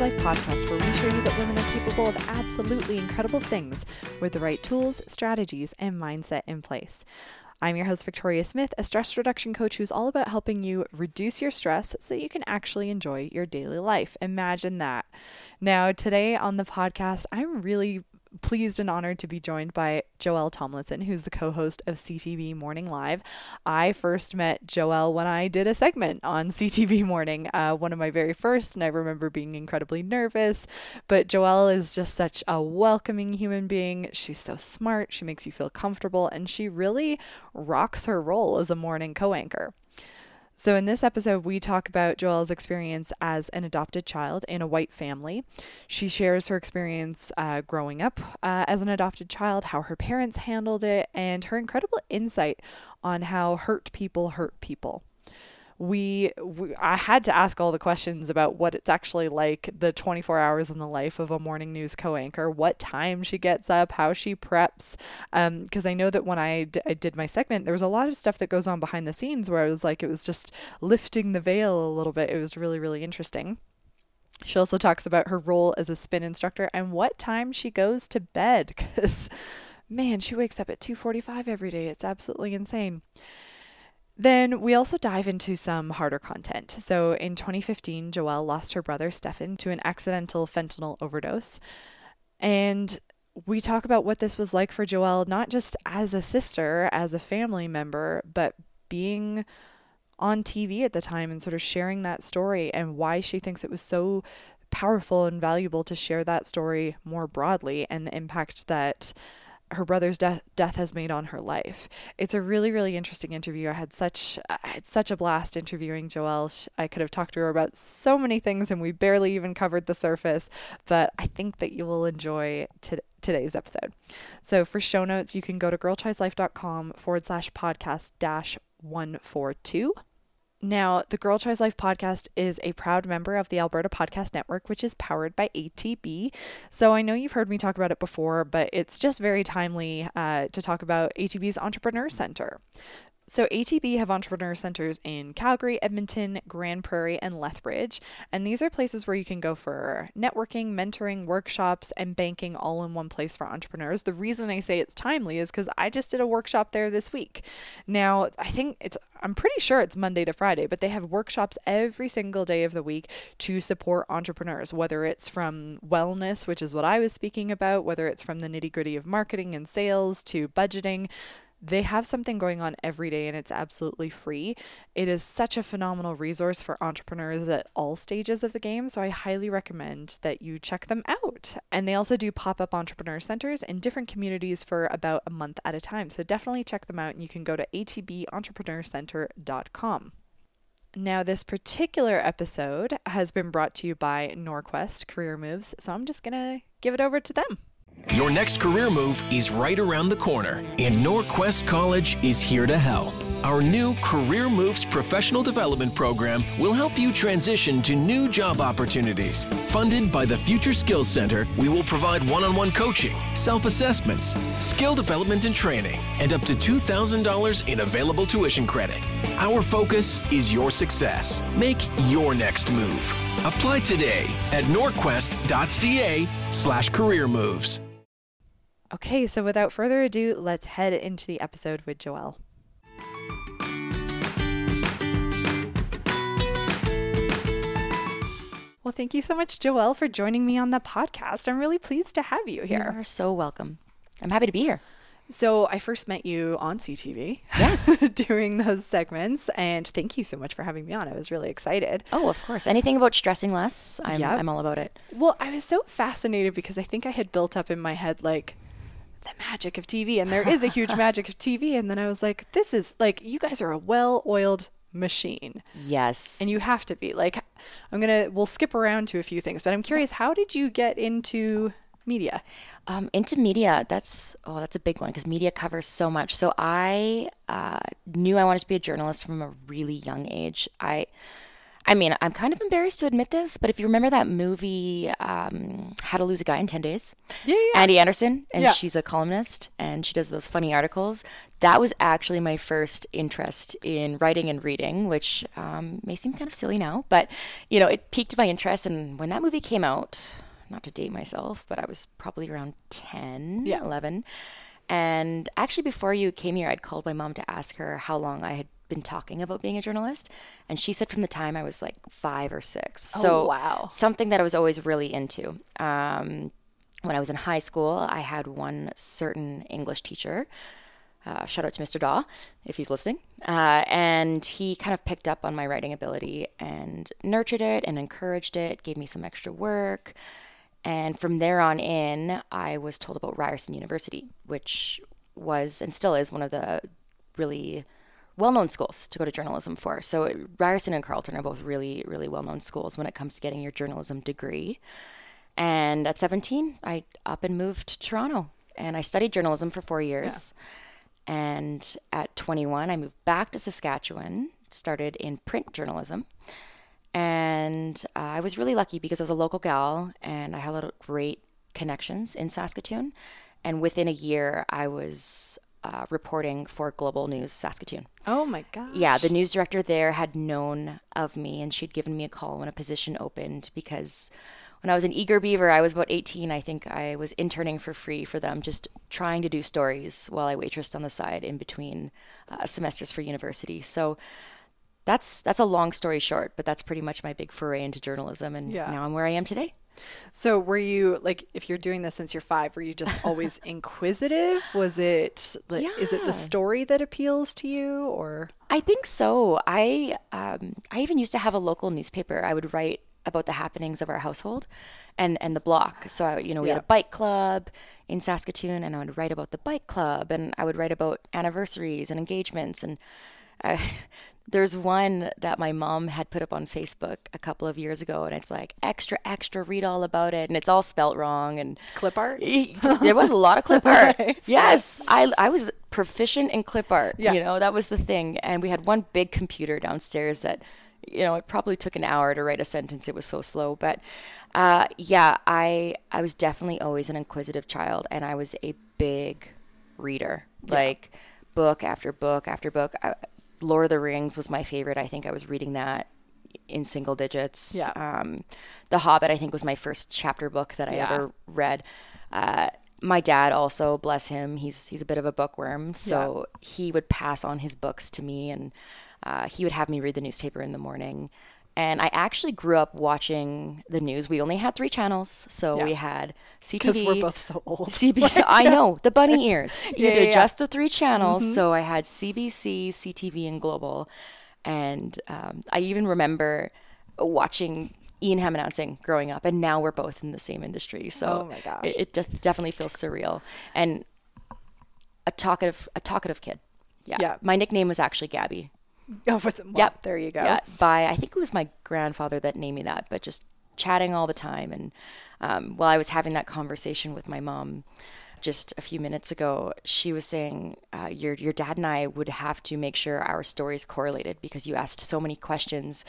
Life podcast, where we show you that women are capable of absolutely incredible things with the right tools, strategies, and mindset in place. I'm your host, Victoria Smith, a stress reduction coach who's all about helping you reduce your stress so you can actually enjoy your daily life. Imagine that. Now, today on the podcast, I'm really pleased and honored to be joined by Joelle Tomlinson, who's the co host of CTV Morning Live. I first met Joelle when I did a segment on CTV Morning, uh, one of my very first, and I remember being incredibly nervous. But Joelle is just such a welcoming human being. She's so smart, she makes you feel comfortable, and she really rocks her role as a morning co anchor. So, in this episode, we talk about Joelle's experience as an adopted child in a white family. She shares her experience uh, growing up uh, as an adopted child, how her parents handled it, and her incredible insight on how hurt people hurt people we, we, I had to ask all the questions about what it's actually like the 24 hours in the life of a morning news co-anchor, what time she gets up, how she preps. Because um, I know that when I, d- I did my segment, there was a lot of stuff that goes on behind the scenes where I was like, it was just lifting the veil a little bit. It was really, really interesting. She also talks about her role as a spin instructor and what time she goes to bed because man, she wakes up at 2:45 every day. It's absolutely insane. Then we also dive into some harder content. So in 2015, Joelle lost her brother Stefan to an accidental fentanyl overdose. And we talk about what this was like for Joelle, not just as a sister, as a family member, but being on TV at the time and sort of sharing that story and why she thinks it was so powerful and valuable to share that story more broadly and the impact that her brother's death death has made on her life. It's a really really interesting interview. I had such I had such a blast interviewing Joelle. I could have talked to her about so many things and we barely even covered the surface, but I think that you will enjoy today today's episode. So for show notes, you can go to girlchoicelife.com forward slash podcast dash 142. Now, the Girl Choice Life podcast is a proud member of the Alberta Podcast Network, which is powered by ATB. So I know you've heard me talk about it before, but it's just very timely uh, to talk about ATB's Entrepreneur Center. So, ATB have entrepreneur centers in Calgary, Edmonton, Grande Prairie, and Lethbridge. And these are places where you can go for networking, mentoring, workshops, and banking all in one place for entrepreneurs. The reason I say it's timely is because I just did a workshop there this week. Now, I think it's, I'm pretty sure it's Monday to Friday, but they have workshops every single day of the week to support entrepreneurs, whether it's from wellness, which is what I was speaking about, whether it's from the nitty gritty of marketing and sales to budgeting they have something going on every day and it's absolutely free. It is such a phenomenal resource for entrepreneurs at all stages of the game, so I highly recommend that you check them out. And they also do pop up entrepreneur centers in different communities for about a month at a time, so definitely check them out and you can go to atbentrepreneur.center.com. Now, this particular episode has been brought to you by Norquest Career Moves, so I'm just going to give it over to them. Your next career move is right around the corner, and Norquest College is here to help. Our new Career Moves professional development program will help you transition to new job opportunities. Funded by the Future Skills Center, we will provide one on one coaching, self assessments, skill development and training, and up to $2,000 in available tuition credit. Our focus is your success. Make your next move. Apply today at norquest.ca slash career moves. Okay, so without further ado, let's head into the episode with Joelle. Well, thank you so much, Joelle, for joining me on the podcast. I'm really pleased to have you here. You are so welcome. I'm happy to be here. So I first met you on CTV. Yes. during those segments. And thank you so much for having me on. I was really excited. Oh, of course. Anything about stressing less, I'm, yep. I'm all about it. Well, I was so fascinated because I think I had built up in my head like the magic of TV. And there is a huge magic of TV. And then I was like, this is like, you guys are a well oiled machine. Yes. And you have to be. Like, I'm going to, we'll skip around to a few things, but I'm curious, how did you get into media? Um, into media, that's oh, that's a big one because media covers so much. So I uh, knew I wanted to be a journalist from a really young age. I I mean, I'm kind of embarrassed to admit this, but if you remember that movie, um, How to Lose a Guy in 10 Days? Yeah, yeah. Andy Anderson, and Yeah. she's a columnist and she does those funny articles. That was actually my first interest in writing and reading, which um, may seem kind of silly now, but you know, it piqued my interest. And when that movie came out, not to date myself, but I was probably around 10, Yeah. 11. And actually, before you came here, I'd called my mom to ask her how long I had been talking about being a journalist. And she said from the time I was like five or six. so, Oh, wow. something that I was always really into. Um, when I was in high school, I had one certain English teacher. Uh, shout out to Mr. Daw if he's listening. Uh, and he kind of picked up on my writing ability and nurtured it and encouraged it, gave me some extra work. And from there on in, I was told about Ryerson University, which was and still is one of the really well known schools to go to journalism for. So Ryerson and Carleton are both really, really well known schools when it comes to getting your journalism degree. And at 17, I up and moved to Toronto and I studied journalism for four years. And at 21, I moved back to Saskatchewan, started in print journalism. And uh, I was really lucky because I was a local gal and I had a lot of great connections in Saskatoon. And within a year, I was uh, reporting for Global News Saskatoon. Oh my gosh. Yeah, the news director there had known of me and she'd given me a call when a position opened because when I was an eager beaver, I was about 18. I think I was interning for free for them, just trying to do stories while I waitressed on the side in between uh, semesters for university. So that's that's a long story short, but that's pretty much my big foray into journalism, and Yeah. now I'm where I am today. So were you like if you're doing this since you're 5, were you just always inquisitive? Was it like is it the story that appeals to you or I think so. I um, I even used to have a local newspaper. I would write about the happenings of our household and and the block. So I, you know, we had a bike club in Saskatoon, and I would write about the bike club, and I would write about anniversaries and engagements. And I, there's one that my mom had put up on Facebook a couple of years ago, and it's like extra extra, read all about it, and it's all spelt wrong and clip art? there was a lot of clip art. Yes, I I was proficient in clip art. Yeah. You know, that was the thing. And we had one big computer downstairs that, you know, it probably took an hour to write a sentence. It was so slow. But uh, yeah, I I was definitely always an inquisitive child, and I was a big reader, like book after book after book. I, Lord of the Rings was my favorite. I think I was reading that in single digits. Yeah. Um, the Hobbit, I think, was my first chapter book that I Yeah. ever read. Uh, my dad also, bless him, he's he's a bit of a bookworm, so he would pass on his books to me, and uh, he would have me read the newspaper in the morning. And I actually grew up watching the news. We only had three channels, so Yeah. we had CTV. Because we're both so old. CBC. I know the bunny ears. You Yeah, had yeah. Mm-hmm. the three channels. So I had CBC, CTV, and Global, and um, I even remember watching Ian Hanomansing growing up, and now we're both in the same industry. So Oh my gosh. it, it just definitely feels surreal and a talkative, a talkative kid. Yeah. Yeah. My nickname was actually Gabby. Oh, Yep. there you go. Yeah, by I think it was my grandfather that named me that, but just chatting all the time. And um, while I was having that conversation with my mom just a few minutes ago, she was saying, uh, "Your your dad and I would have to make sure our stories correlated because you asked so many questions,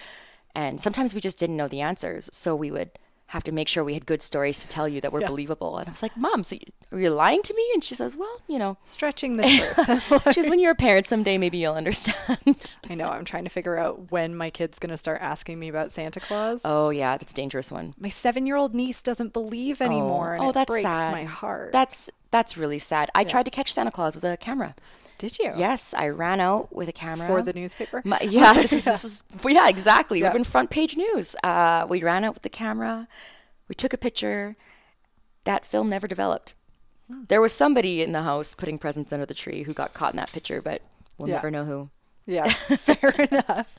and sometimes we just didn't know the answers, so we would." Have to make sure we had good stories to tell you that were Yeah. believable. And I was like, Mom, so you, are you lying to me? And she says, Well, you know, Stretching the truth. she says, When you're a parent someday, maybe you'll understand. I know. I'm trying to figure out when my kid's going to start asking me about Santa Claus. oh, yeah, that's a dangerous one. My seven year old niece doesn't believe anymore. Oh, and oh, it that's breaks sad. my heart. That's that's really sad. I tried to catch Santa Claus with a camera. Did you? Yes, I ran out with a camera For the newspaper? My, yeah, this is, this is yeah, exactly. Yeah. We've been front page news. Uh, we ran out with the camera. We took a picture. That film never developed. Hmm. There was somebody in the house putting presents under the tree who got caught in that picture, but we'll Yeah. never know who. Yeah, fair enough.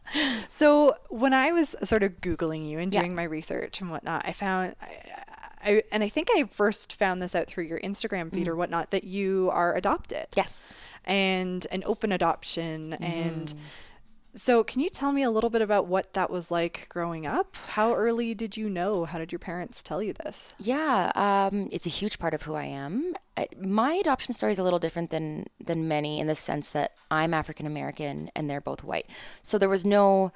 So when I was sort of googling you and Yeah. doing my research and whatnot, I found, I, I, and I think I first found this out through your Instagram feed Mm. or whatnot that you are adopted. Yes. and an open adoption Mm-hmm. and. So, can you tell me a little bit about what that was like growing up? How early did you know? How did your parents tell you this? Yeah, um, it's a huge part of who I am. My adoption story is a little different than than many in the sense that I'm African American and they're both white. So there was no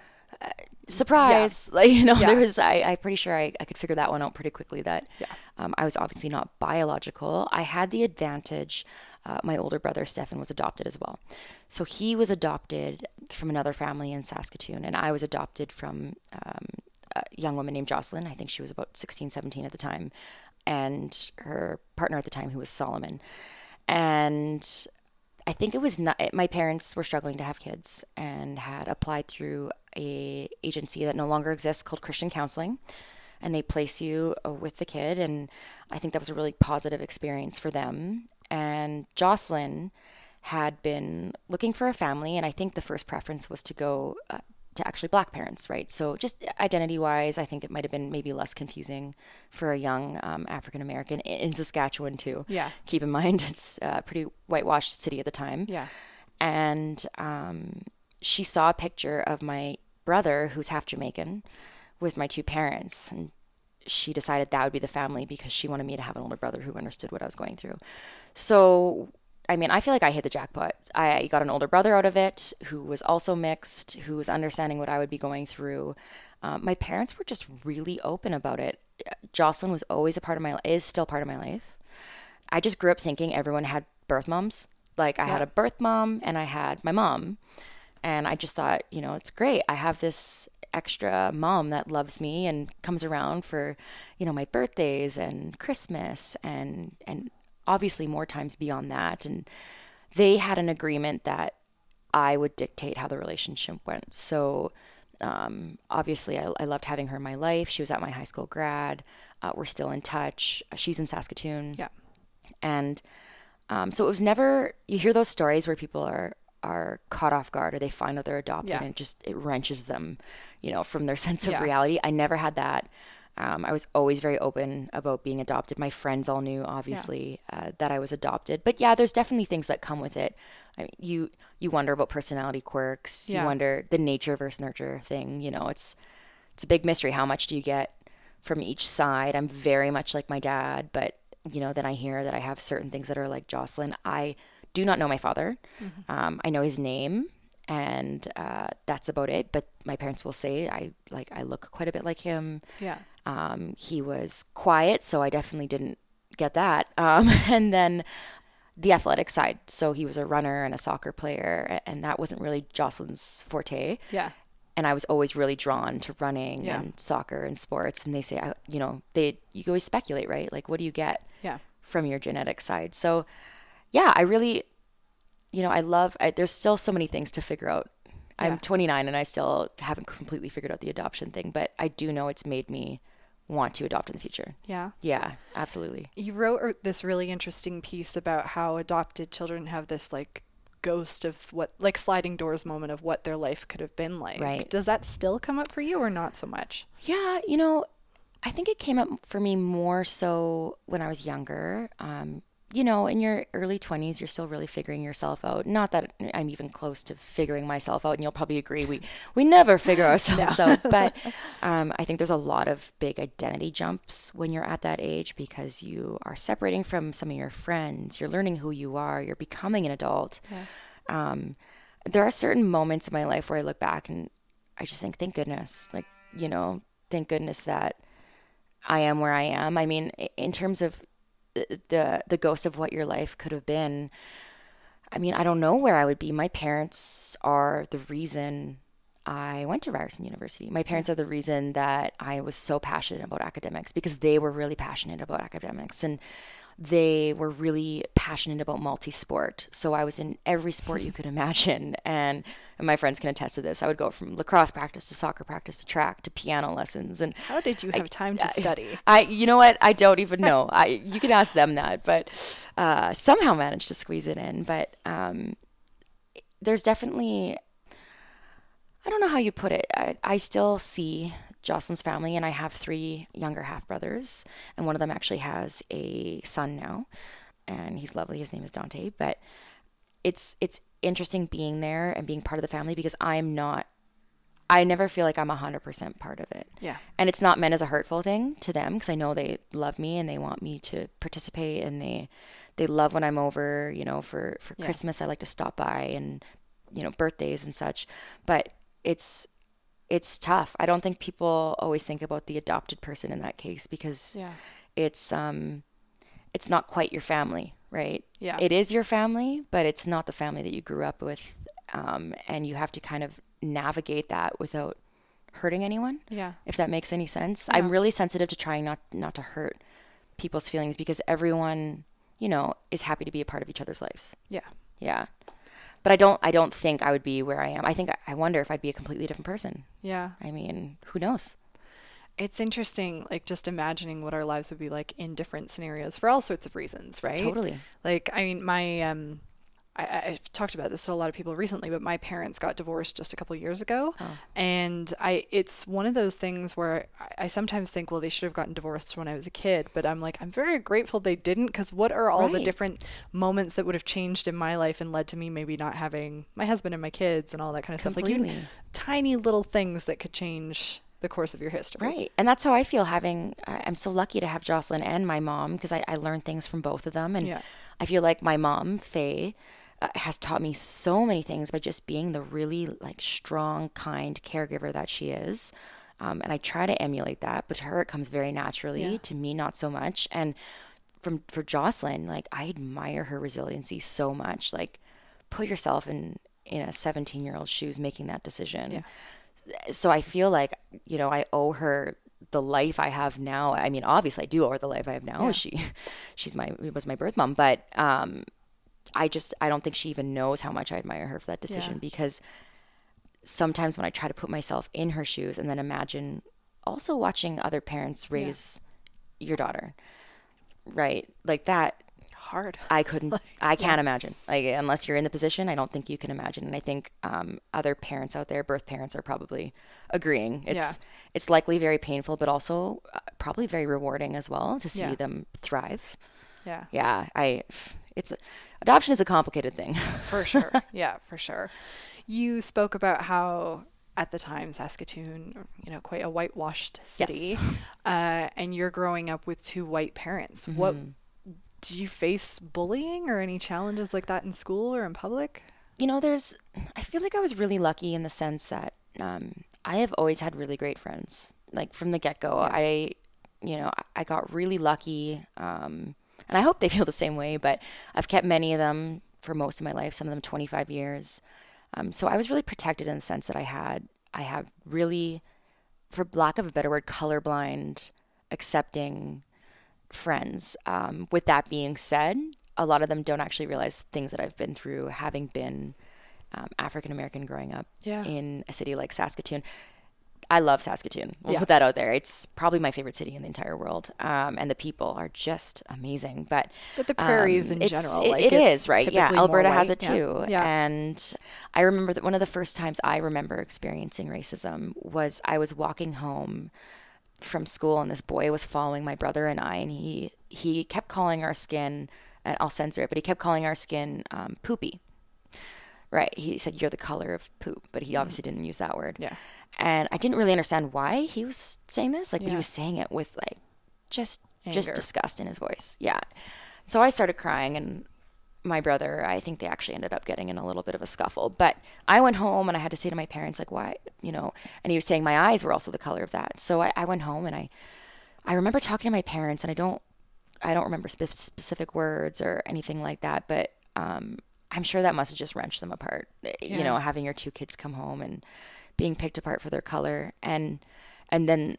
surprise. Like you know Yeah. there was I, i'm pretty sure I, I could figure that one out pretty quickly that Yeah. um, i was obviously not biological. I had the advantage uh, my older brother stefan was adopted as well. So he was adopted from another family in saskatoon and i was adopted from um, a young woman named jocelyn. I think she was about 16 17 at the time and her partner at the time who was solomon. And I think it was not my parents were struggling to have kids and had applied through a agency that no longer exists called Christian Counseling and they place you uh, with the kid and I think that was a really positive experience for them and Jocelyn had been looking for a family and I think the first preference was to go uh, to actually black parents, right? So just identity wise, I think it might have been maybe less confusing for a young um, African American in Saskatchewan too. Yeah. Keep in mind it's a pretty whitewashed city at the time. Yeah. And um, she saw a picture of my brother, who's half Jamaican, with my two parents, and she decided that would be the family because she wanted me to have an older brother who understood what I was going through. So, I mean, I feel like I hit the jackpot. I got an older brother out of it who was also mixed, who was understanding what I would be going through. Um, my parents were just really open about it. Jocelyn was always a part of my is still part of my life. I just grew up thinking everyone had birth moms. Like I had a birth mom and I had my mom. And I just thought, you know, it's great. I have this extra mom that loves me and comes around for, you know, my birthdays and Christmas and and obviously more times beyond that. And they had an agreement that I would dictate how the relationship went. So um, obviously, I, I loved having her in my life. She was at my high school grad. Uh, we're still in touch. She's in Saskatoon. Yeah. And um, so it was never, you hear those stories where people are, are caught off guard or they find out they're adopted Yeah. and it just, it wrenches them, you know, from their sense of Yeah. reality. I never had that. Um, I was always very open about being adopted. My friends all knew, obviously, uh, that I was adopted. But yeah, there's definitely things that come with it. I mean, you you wonder about personality quirks. Yeah. You wonder the nature versus nurture thing. You know, it's it's a big mystery. How much do you get from each side? I'm very much like my dad, but you know, then I hear that I have certain things that are like Jocelyn. I do not know my father. Um, I know his name, and uh, that's about it. But my parents will say I like I look quite a bit like him. Yeah. Um, he was quiet, so I definitely didn't get that. Um, and then the athletic side. So he was a runner and a soccer player, and that wasn't really Jocelyn's forte. Yeah. And I was always really drawn to running Yeah. and soccer and sports. And they say, I- you know, they you always speculate, right? Like, what do you get Yeah. from your genetic side? So, yeah, I really, you know, I love. I, there's still so many things to figure out. I'm 29 and I still haven't completely figured out the adoption thing, but I do know it's made me want to adopt in the future. Yeah. Yeah, absolutely. You wrote er- this really interesting piece about how adopted children have this like ghost of what like sliding doors moment of what their life could have been like. Right. Does that still come up for you or not so much? Yeah, you know, I think it came up for me more so when I was younger. Um, you know, in your early 20s, you're still really figuring yourself out. Not that I'm even close to figuring myself out, and you'll probably agree we we never figure ourselves out. But um, I think there's a lot of big identity jumps when you're at that age because you are separating from some of your friends. You're learning who you are. You're becoming an adult. Um, there are certain moments in my life where I look back and I just think, thank goodness, like you know, thank goodness that I am where I am. I mean, in terms of the- the ghost of what your life could have been, I mean, I don't know where I would be. My parents are the reason I went to Ryerson University. My parents are the reason that I was so passionate about academics because they were really passionate about academics and they were really passionate about multi-sport. So I was in every sport you could imagine and, and my friends can attest to this. I would go from lacrosse practice to soccer practice to track to piano lessons and How did you have time to study? I, you know what? I don't even know. I, you can ask them that, but uh, somehow managed to squeeze it in. But um, there's definitely, I don't know how you put it. I, I still see Jocelyn's family, and I have three younger half brothers, and one of them actually has a son now, and he's lovely. His name is Dante. But it's it's interesting being there and being part of the family because I'm not. I never feel like I'm 100% part of it. Yeah. And it's not meant as a hurtful thing to them because I know they love me and they want me to participate and they they love when I'm over, you know, for for Christmas I like to stop by and you know, birthdays and such. But it's it's tough. I don't think people always think about the adopted person in that case because Yeah. it's um it's not quite your family, right? Yeah. It is your family, but it's not the family that you grew up with. Um, and you have to kind of navigate that without hurting anyone. Yeah. If that makes any sense. I'm really sensitive to trying not not to hurt people's feelings because everyone, you know, is happy to be a part of each other's lives. Yeah. Yeah. But I don't I don't think I would be where I am. I think I wonder if I'd be a completely different person. Yeah. I mean, who knows? It's interesting, like just imagining what our lives would be like in different scenarios for all sorts of reasons, right? Totally. Like, I mean, my, um, I, I've talked about this to a lot of people recently, but my parents got divorced just a couple years ago, oh. and I, it's one of those things where I, I sometimes think, well, they should have gotten divorced when I was a kid, but I'm like, I'm very grateful they didn't, because what are all the different moments that would have changed in my life and led to me maybe not having my husband and my kids and all that kind of stuff, like you, tiny little things that could change the course of your history. Right. And that's how I feel having, I- I'm so lucky to have Jocelyn and my mom because I, I learned things from both of them. And Yeah. I feel like my mom, Faye, uh, has taught me so many things by just being the really like strong, kind caregiver that she is. Um, and I try to emulate that, but to her it comes very naturally. Yeah. To me, not so much. And from for Jocelyn, like I admire her resiliency so much. Like, put yourself in in a 17 year old shoes making that decision Yeah. so I feel like you know I owe her the life I have now. I mean, obviously I do owe her the life I have now. Yeah. She, she's my was my birth mom, but um, I just I don't think she even knows how much I admire her for that decision Yeah. because sometimes when I try to put myself in her shoes and then imagine also watching other parents raise your daughter, right? Like that Hard. I couldn't. I can't imagine. Like unless you're in the position, I don't think you can imagine. And I think um, other parents out there, birth parents, are probably agreeing. It's Yeah. it's likely very painful, but also uh, probably very rewarding as well to see Yeah. them thrive. Yeah. Yeah, I. It's adoption is a complicated thing. for sure. Yeah, for sure. You spoke about how at the time Saskatoon, you know, quite a whitewashed city, Yes. uh, and you're growing up with two white parents. What Mm-hmm. do you face bullying or any challenges like that in school or in public? you know, there's. I feel like I was really lucky in the sense that um, I have always had really great friends. Like from the get go, I, you know, I- I got really lucky, um, and I hope they feel the same way. But I've kept many of them for most of my life. Some of them 25 years. Um, so I was really protected in the sense that I had, I have really, for lack of a better word, colorblind, accepting friends. Um, with that being said, a lot of them don't actually realize things that I've been through, having been um, African American growing up Yeah. in a city like Saskatoon. I love Saskatoon. We'll Yeah. put that out there. It's probably my favorite city in the entire world, um, and the people are just amazing. But But the prairies um, in general, it- like, it is right. Yeah, Alberta has it too. Yeah. And I remember that one of the first times I remember experiencing racism was I was walking home from school and this boy was following my brother and I and he he kept calling our skin and I'll censor it but he kept calling our skin um, poopy right he said you're the color of poop but he obviously didn't use that word Yeah. And I didn't really understand why he was saying this like Yeah. he was saying it with like just just disgust in his voice yeah so I started crying and my brother, I think they actually ended up getting in a little bit of a scuffle. But I went home and I had to say to my parents, like, why, you know, and he was saying my eyes were also the color of that. So I, I went home and I, I remember talking to my parents and I don't, I don't remember spe- specific words or anything like that, but um, I'm sure that must have just wrenched them apart. You know, having your two kids come home and being picked apart for their color, and and then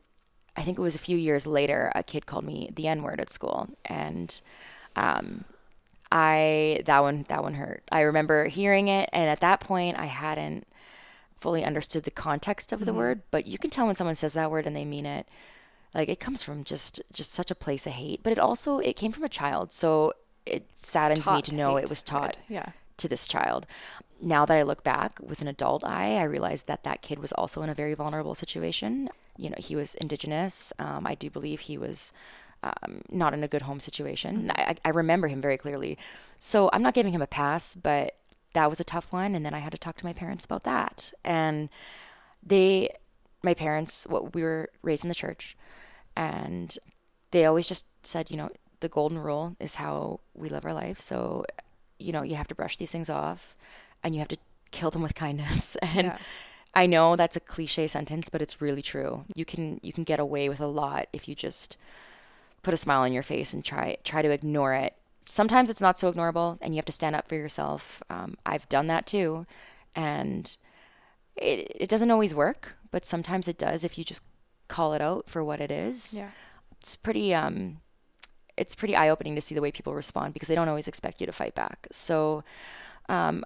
I think it was a few years later, a kid called me the N word at school, and um, I that one that one hurt. I remember hearing it, and at that point, I hadn't fully understood the context of the word. But you can tell when someone says that word and they mean it. Like it comes from just just such a place of hate, but it also it came from a child, so it saddens me to know hate, it was taught yeah. to this child. Now that I look back with an adult eye, I realize that that kid was also in a very vulnerable situation. You know, he was indigenous. Um, I do believe he was um, not in a good home situation. I, I remember him very clearly. So I'm not giving him a pass, but that was a tough one. And then I had to talk to my parents about that. And they, my parents, what we were raised in the church, and they always just said, you know, the golden rule is how we live our life. So, you know, you have to brush these things off, and you have to kill them with kindness. And Yeah. I know that's a cliche sentence, but it's really true. You can you can get away with a lot if you just put a smile on your face and try try to ignore it. Sometimes it's not so ignorable, and you have to stand up for yourself. Um, I've done that too, and it it doesn't always work, but sometimes it does if you just call it out for what it is. Yeah. It's pretty um it's pretty eye opening to see the way people respond because they don't always expect you to fight back. So um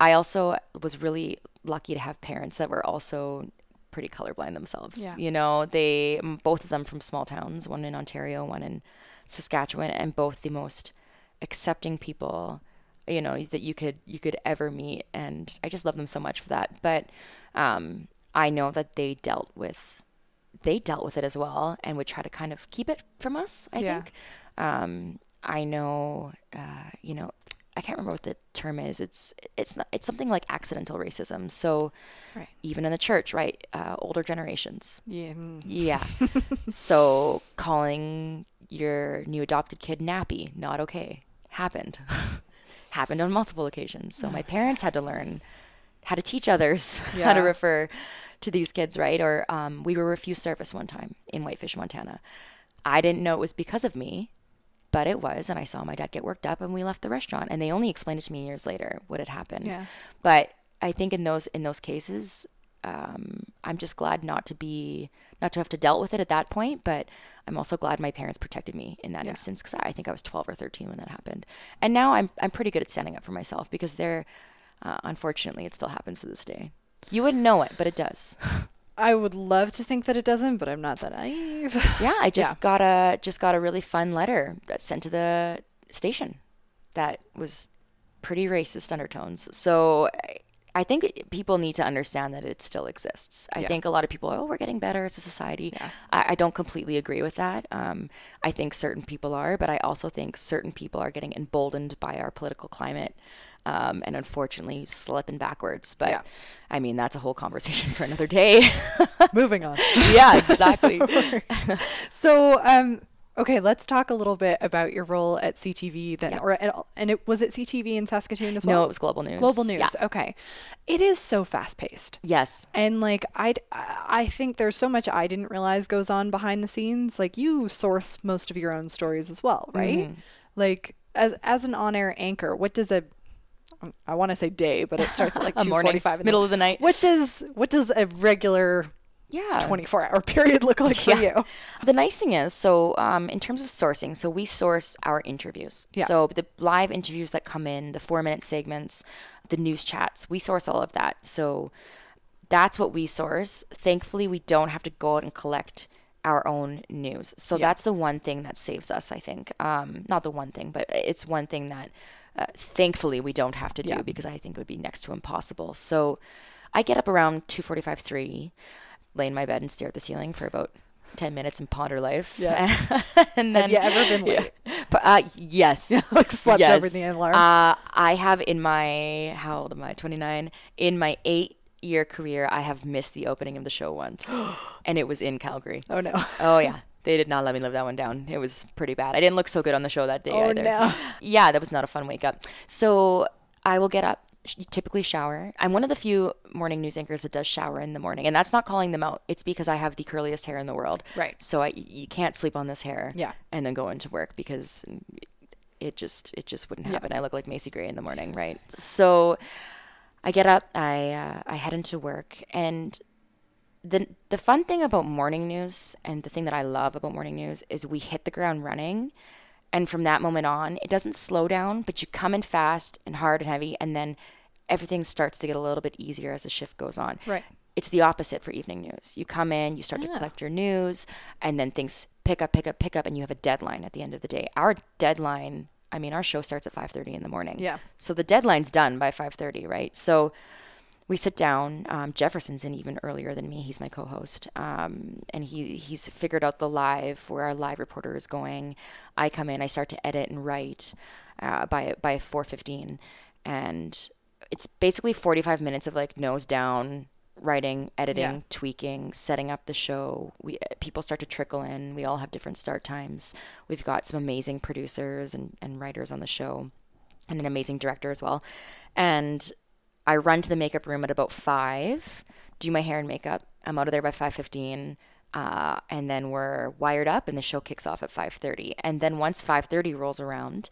I also was really lucky to have parents that were also pretty colorblind themselves. Yeah. You know, they both of them from small towns, one in Ontario, one in Saskatchewan, and both the most accepting people you know that you could you could ever meet and I just love them so much for that. But um I know that they dealt with they dealt with it as well and would try to kind of keep it from us, I Yeah. think. Um I know uh you know I can't remember what the term is. It's it's not, it's something like accidental racism. So Right. even in the church, right? Uh, older generations. Yeah. mm. Yeah. so calling your new adopted kid nappy, not okay. Happened. Happened on multiple occasions. So my parents had to learn how to teach others how to refer to these kids, right? Or um, we were refused service one time in Whitefish, Montana. I didn't know it was because of me, but it was. And I saw my dad get worked up and we left the restaurant. And they only explained it to me years later what had happened. Yeah. But I think in those in those cases, um, I'm just glad not to be not to have to dealt with it at that point. But I'm also glad my parents protected me in that Yeah. instance because I think I was 12 or 13 when that happened. And now I'm I'm pretty good at standing up for myself because they're uh, unfortunately it still happens to this day. You wouldn't know it, but it does. I would love to think that it doesn't, but I'm not that naive. Yeah, I just got a just got a really fun letter sent to the station that was pretty racist undertones. So I- I think people need to understand that it still exists. I Yeah. think a lot of people are, oh, we're getting better as a society. Yeah. I, I don't completely agree with that. Um, I think certain people are, but I also think certain people are getting emboldened by our political climate. Um, and unfortunately, slipping backwards. But Yeah. I mean, that's a whole conversation for another day. Moving on. yeah, exactly. So, um, okay, let's talk a little bit about your role at CTV then, Yeah. or at, and it was it CTV in Saskatoon as well. no, it was global news. Global News. Yeah. Okay, it is so fast paced. Yes. And like I, I think there's so much I didn't realize goes on behind the scenes. Like you source most of your own stories as well, right? Mm-hmm. Like as as an on air anchor, what does a I want to say day, but it starts at like two morning, forty five middle of the night. What does what does a regular Yeah. twenty four hour period look like for Yeah. you? The nice thing is, so um, in terms of sourcing, so we source our interviews. Yeah. So the live interviews that come in, the four minute segments, the news chats, we source all of that. So that's what we source. Thankfully, we don't have to go out and collect our own news. So Yeah. that's the one thing that saves us, I think. Um, not the one thing, but it's one thing that uh, thankfully we don't have to do Yeah. because I think it would be next to impossible. So I get up around 2:45, 3, lay in my bed and stare at the ceiling for about 10 minutes and ponder life. Yeah. and then Have you ever been Yeah. late? But, uh, yes. like slept yes. over the alarm? Uh, I have in my how old am I? 29. In my 8 year career, I have missed the opening of the show once. and it was in Calgary. oh no. Oh yeah. They did not let me live that one down. It was pretty bad. I didn't look so good on the show that day Oh, either. no. Yeah, that was not a fun wake up. So I will get up, sh- typically shower. I'm one of the few morning news anchors that does shower in the morning, and that's not calling them out. It's because I have the curliest hair in the world. Right. So I, you can't sleep on this hair. Yeah. And then go into work because it just it just wouldn't happen. I look like Macy Gray in the morning, right? So I get up, I uh, I head into work, and the the fun thing about morning news and the thing that I love about morning news is we hit the ground running, and from that moment on, it doesn't slow down, but you come in fast and hard and heavy, and then everything starts to get a little bit easier as the shift goes on. Right. It's the opposite for evening news. You come in, you start to ah. collect your news, and then things pick up, pick up, pick up, and you have a deadline at the end of the day. Our deadline, I mean, our show starts at 5:30 in the morning. Yeah. So the deadline's done by 5:30, right? So we sit down. Um, Jefferson's in even earlier than me. He's my co-host, um, and he he's figured out the live where our live reporter is going. I come in. I start to edit and write uh, by by 4:15, and it's basically 45 minutes of like nose down writing editing Yeah. tweaking setting up the show we people start to trickle in we all have different start times we've got some amazing producers and, and writers on the show and an amazing director as well and I run to the makeup room at about five, do my hair and makeup. I'm out of there by five fifteen. Uh, and then we're wired up and the show kicks off at 5.30 and then once 5.30 rolls around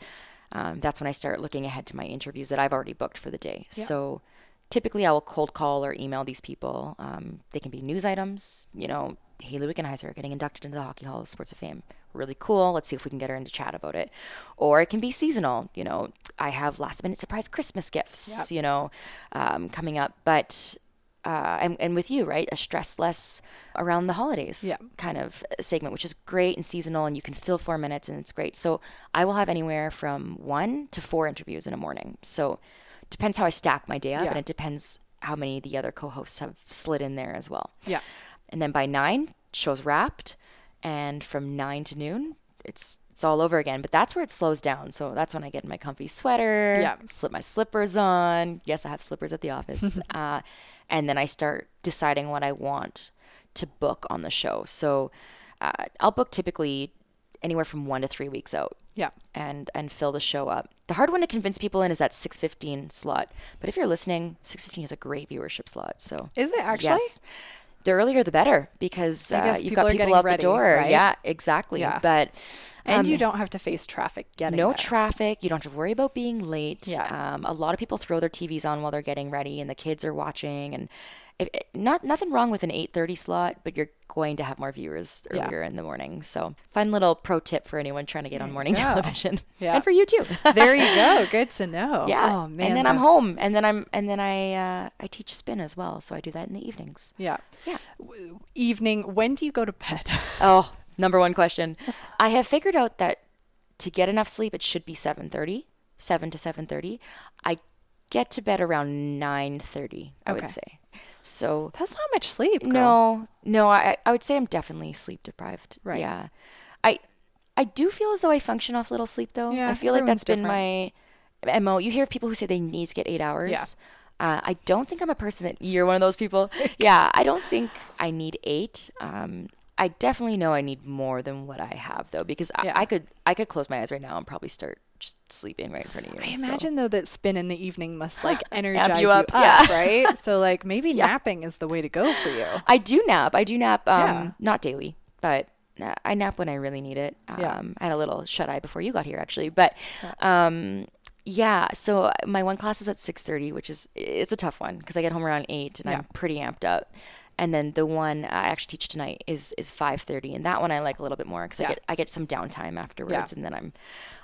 um, that's when i start looking ahead to my interviews that i've already booked for the day so typically i will cold call or email these people um, they can be news items you know Hayley Wickenheiser getting inducted into the hockey hall of sports of fame really cool let's see if we can get her into chat about it or it can be seasonal you know i have last minute surprise christmas gifts you know um, coming up but uh, and, and with you, right? A stress less around the holidays Yeah. kind of segment, which is great and seasonal, and you can fill four minutes, and it's great. So I will have anywhere from one to four interviews in a morning. So depends how I stack my day up, Yeah. and it depends how many of the other co-hosts have slid in there as well. Yeah. And then by nine, show's wrapped, and from nine to noon, it's it's all over again. But that's where it slows down. So that's when I get in my comfy sweater, Yeah. slip my slippers on. Yes, I have slippers at the office. uh, and then I start deciding what I want to book on the show. So uh, I'll book typically anywhere from one to three weeks out Yeah. and and fill the show up. The hard one to convince people in is that 6:15 slot. But if you're listening, 6:15 is a great viewership slot. So Is it actually? Yes. The earlier the better because uh, you've people got people out ready, the door. right? Yeah, exactly. Yeah. But And um, you don't have to face traffic getting no there. traffic. You don't have to worry about being late. Yeah. Um, a lot of people throw their TVs on while they're getting ready, and the kids are watching. And it- not nothing wrong with an 8:30 slot, but you're going to have more viewers Yeah. earlier in the morning. So, fun little pro tip for anyone trying to get on morning go. television, Yeah. and for you too. there you go. Good to know. yeah. Oh man. and then I'm home, and then I'm and then I uh, I teach spin as well, so I do that in the evenings. Yeah. Yeah. Evening. When do you go to bed? Oh, number one question. I have figured out that to get enough sleep, it should be 7.30, 7 to 7.30. I get to bed around 9.30, I Okay. would say. So, That's not much sleep. Girl. no, no, I, I would say I'm definitely sleep deprived. Right. Yeah. I, I do feel as though I function off little sleep, though. Yeah, I feel like that's been my MO. You hear people who say they need to get eight hours. Yeah. Uh, I don't think I'm a person that you're one of those people. yeah, I don't think I need eight. Um, I definitely know I need more than what I have though, because Yeah. I, I could I could close my eyes right now and probably start just sleeping right in front of you. I so. imagine though that spin in the evening must like energize you you up, up, yeah. right? So like maybe napping is the way to go for you. I do nap. I do nap. Um, Yeah. not daily, but uh, I nap when I really need it. Um, Yeah. I had a little shut eye before you got here, actually. But um, yeah, so my one class is at six thirty, which is it's a tough one because I get home around eight and Yeah. I'm pretty amped up. And then the one I actually teach tonight is is five thirty, and that one I like a little bit more because Yeah. I get I get some downtime afterwards, Yeah. and then I'm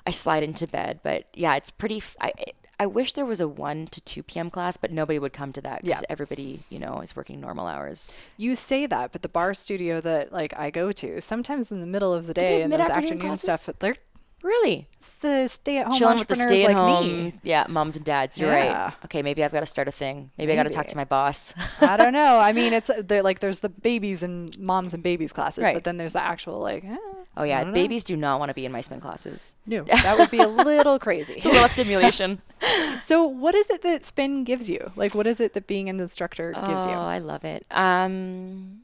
I slide into bed. But yeah, it's pretty. F- I I wish there was a one to two p.m. class, but nobody would come to that because Yeah. everybody you know is working normal hours. You say that, but the barre studio that like I go to, sometimes in the middle of the day and those afternoon classes? stuff, they're Really? it's the stay-at-home Chilling with the entrepreneurs stay at like home. me. Yeah, moms and dads. You're Yeah. right. Okay, maybe I've got to start a thing. Maybe, I got to talk to my boss. I don't know. I mean, it's like there's the babies and moms and babies classes, Right. but then there's the actual like. eh, oh yeah, babies do not want to be in my spin classes. No, that would be a little crazy. It's a little stimulation. So, what is it that spin gives you? Like, what is it that being an instructor gives oh, you? Oh, I love it. Um,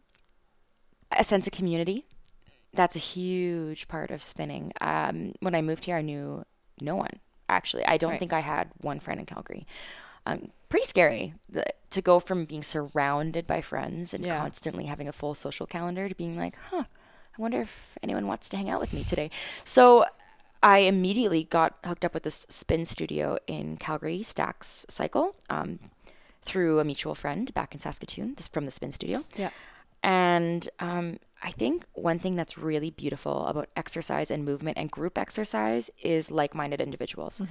a sense of community. That's a huge part of spinning. Um, when I moved here, I knew no one. Actually, I don't Right. think I had one friend in Calgary. Um, pretty scary the, to go from being surrounded by friends and Yeah. constantly having a full social calendar to being like, huh, I wonder if anyone wants to hang out with me today. So I immediately got hooked up with this spin studio in Calgary, Stacks Cycle, um, through a mutual friend back in Saskatoon, this from the spin studio. Yeah. And um, I think one thing that's really beautiful about exercise and movement and group exercise is like minded individuals.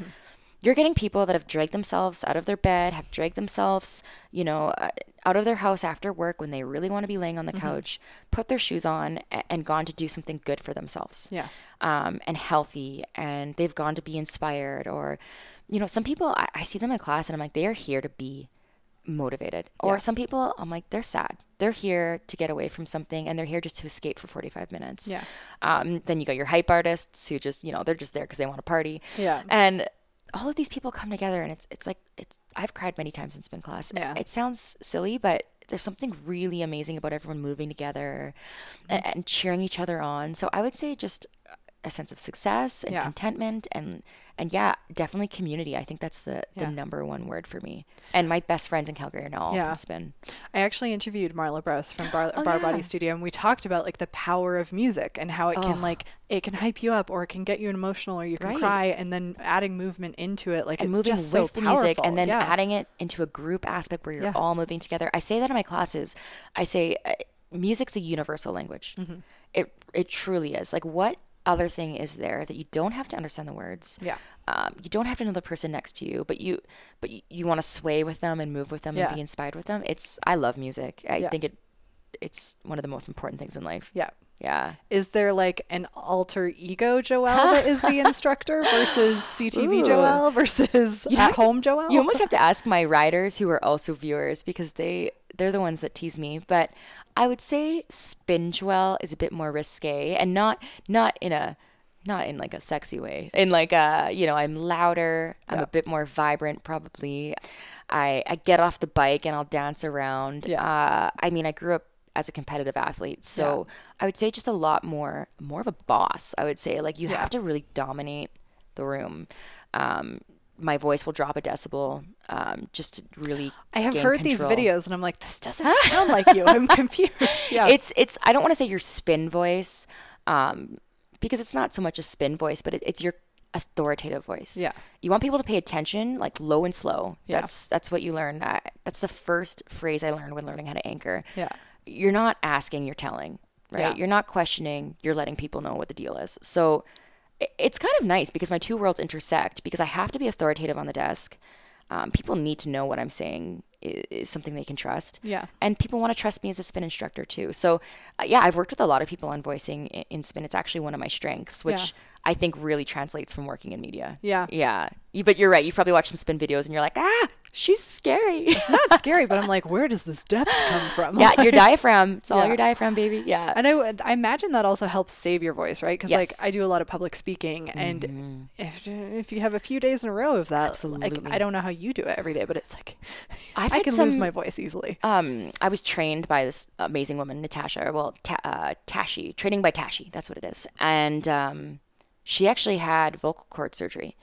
You're getting people that have dragged themselves out of their bed, have dragged themselves, you know, uh, out of their house after work when they really want to be laying on the couch, put their shoes on, and gone to do something good for themselves Yeah. um, and healthy and they've gone to be inspired or you know some people I, I see them in class and i'm like they are here to be motivated or Yeah. some people i'm like they're sad they're here to get away from something and they're here just to escape for 45 minutes Yeah. um, then you got your hype artists who just you know they're just there because they want to party Yeah. and all of these people come together and it's it's like it's i've cried many times in spin class Yeah. it sounds silly but there's something really amazing about everyone moving together and, and cheering each other on so i would say just a sense of success and Yeah. contentment and and yeah, definitely community. I think that's the, Yeah. the number one word for me. And my best friends in Calgary are now all Yeah. from Spin. I actually interviewed Marla Brous from Barre, Oh, Barre yeah. Body Studio, and we talked about like the power of music and how it can like it can hype you up, or it can get you emotional, or you can Right. cry, and then adding movement into it, like and it's moving just with so the music and then adding it into a group aspect where you're all moving together. I say that in my classes. I say uh, music's a universal language. Mm-hmm. It it truly is. Like what other thing is there that you don't have to understand the words? Yeah. Um, you don't have to know the person next to you, but you but you, you want to sway with them and move with them Yeah. and be inspired with them. It's I love music. I Yeah. think it it's one of the most important things in life. yeah. Yeah. Is there like an alter ego Joelle that is the instructor versus CTV Ooh. Joelle versus You'd at to- home Joelle? You almost have to ask my riders who are also viewers because they they're the ones that tease me. But I would say Spin Joelle is a bit more risque and not not in a not in like a sexy way. In like a you know, I'm louder, I'm Yeah. a bit more vibrant probably. I I get off the bike and I'll dance around. Yeah. Uh, I mean I grew up as a competitive athlete. So I would say just a lot more more of a boss, I would say. Like you Yeah. have to really dominate the room. Um, my voice will drop a decibel um, just to really. I have heard these videos and I'm like, this doesn't sound like you. I'm confused. Yeah. It's it's. I don't want to say your spin voice, um, because it's not so much a spin voice, but it, it's your authoritative voice. Yeah. You want people to pay attention, like low and slow. Yeah. That's that's what you learn. I, that's the first phrase I learned when learning how to anchor. Yeah. You're not asking, you're telling, right? Yeah. You're not questioning, you're letting people know what the deal is. So it's kind of nice because my two worlds intersect because I have to be authoritative on the desk. Um, people need to know what I'm saying is, is something they can trust. Yeah. And people want to trust me as a spin instructor too. So, uh, yeah, I've worked with a lot of people on voicing in, in spin. It's actually one of my strengths, which Yeah. I think really translates from working in media. Yeah. Yeah. You, but you're right. You've probably watched some spin videos and you're like, ah, she's scary. It's not scary, but I'm like, where does this depth come from? yeah, your diaphragm. It's all Yeah. your diaphragm, baby. Yeah. And I, I imagine that also helps save your voice, right? Because like I do a lot of public speaking, and if if you have a few days in a row of that, like Absolutely. I don't know how you do it every day, but it's like I've I can lose my voice easily. um, I was trained by this amazing woman, Natasha. Well, ta- uh, Tashi, training by Tashi. That's what it is. And um, she actually had vocal cord surgery.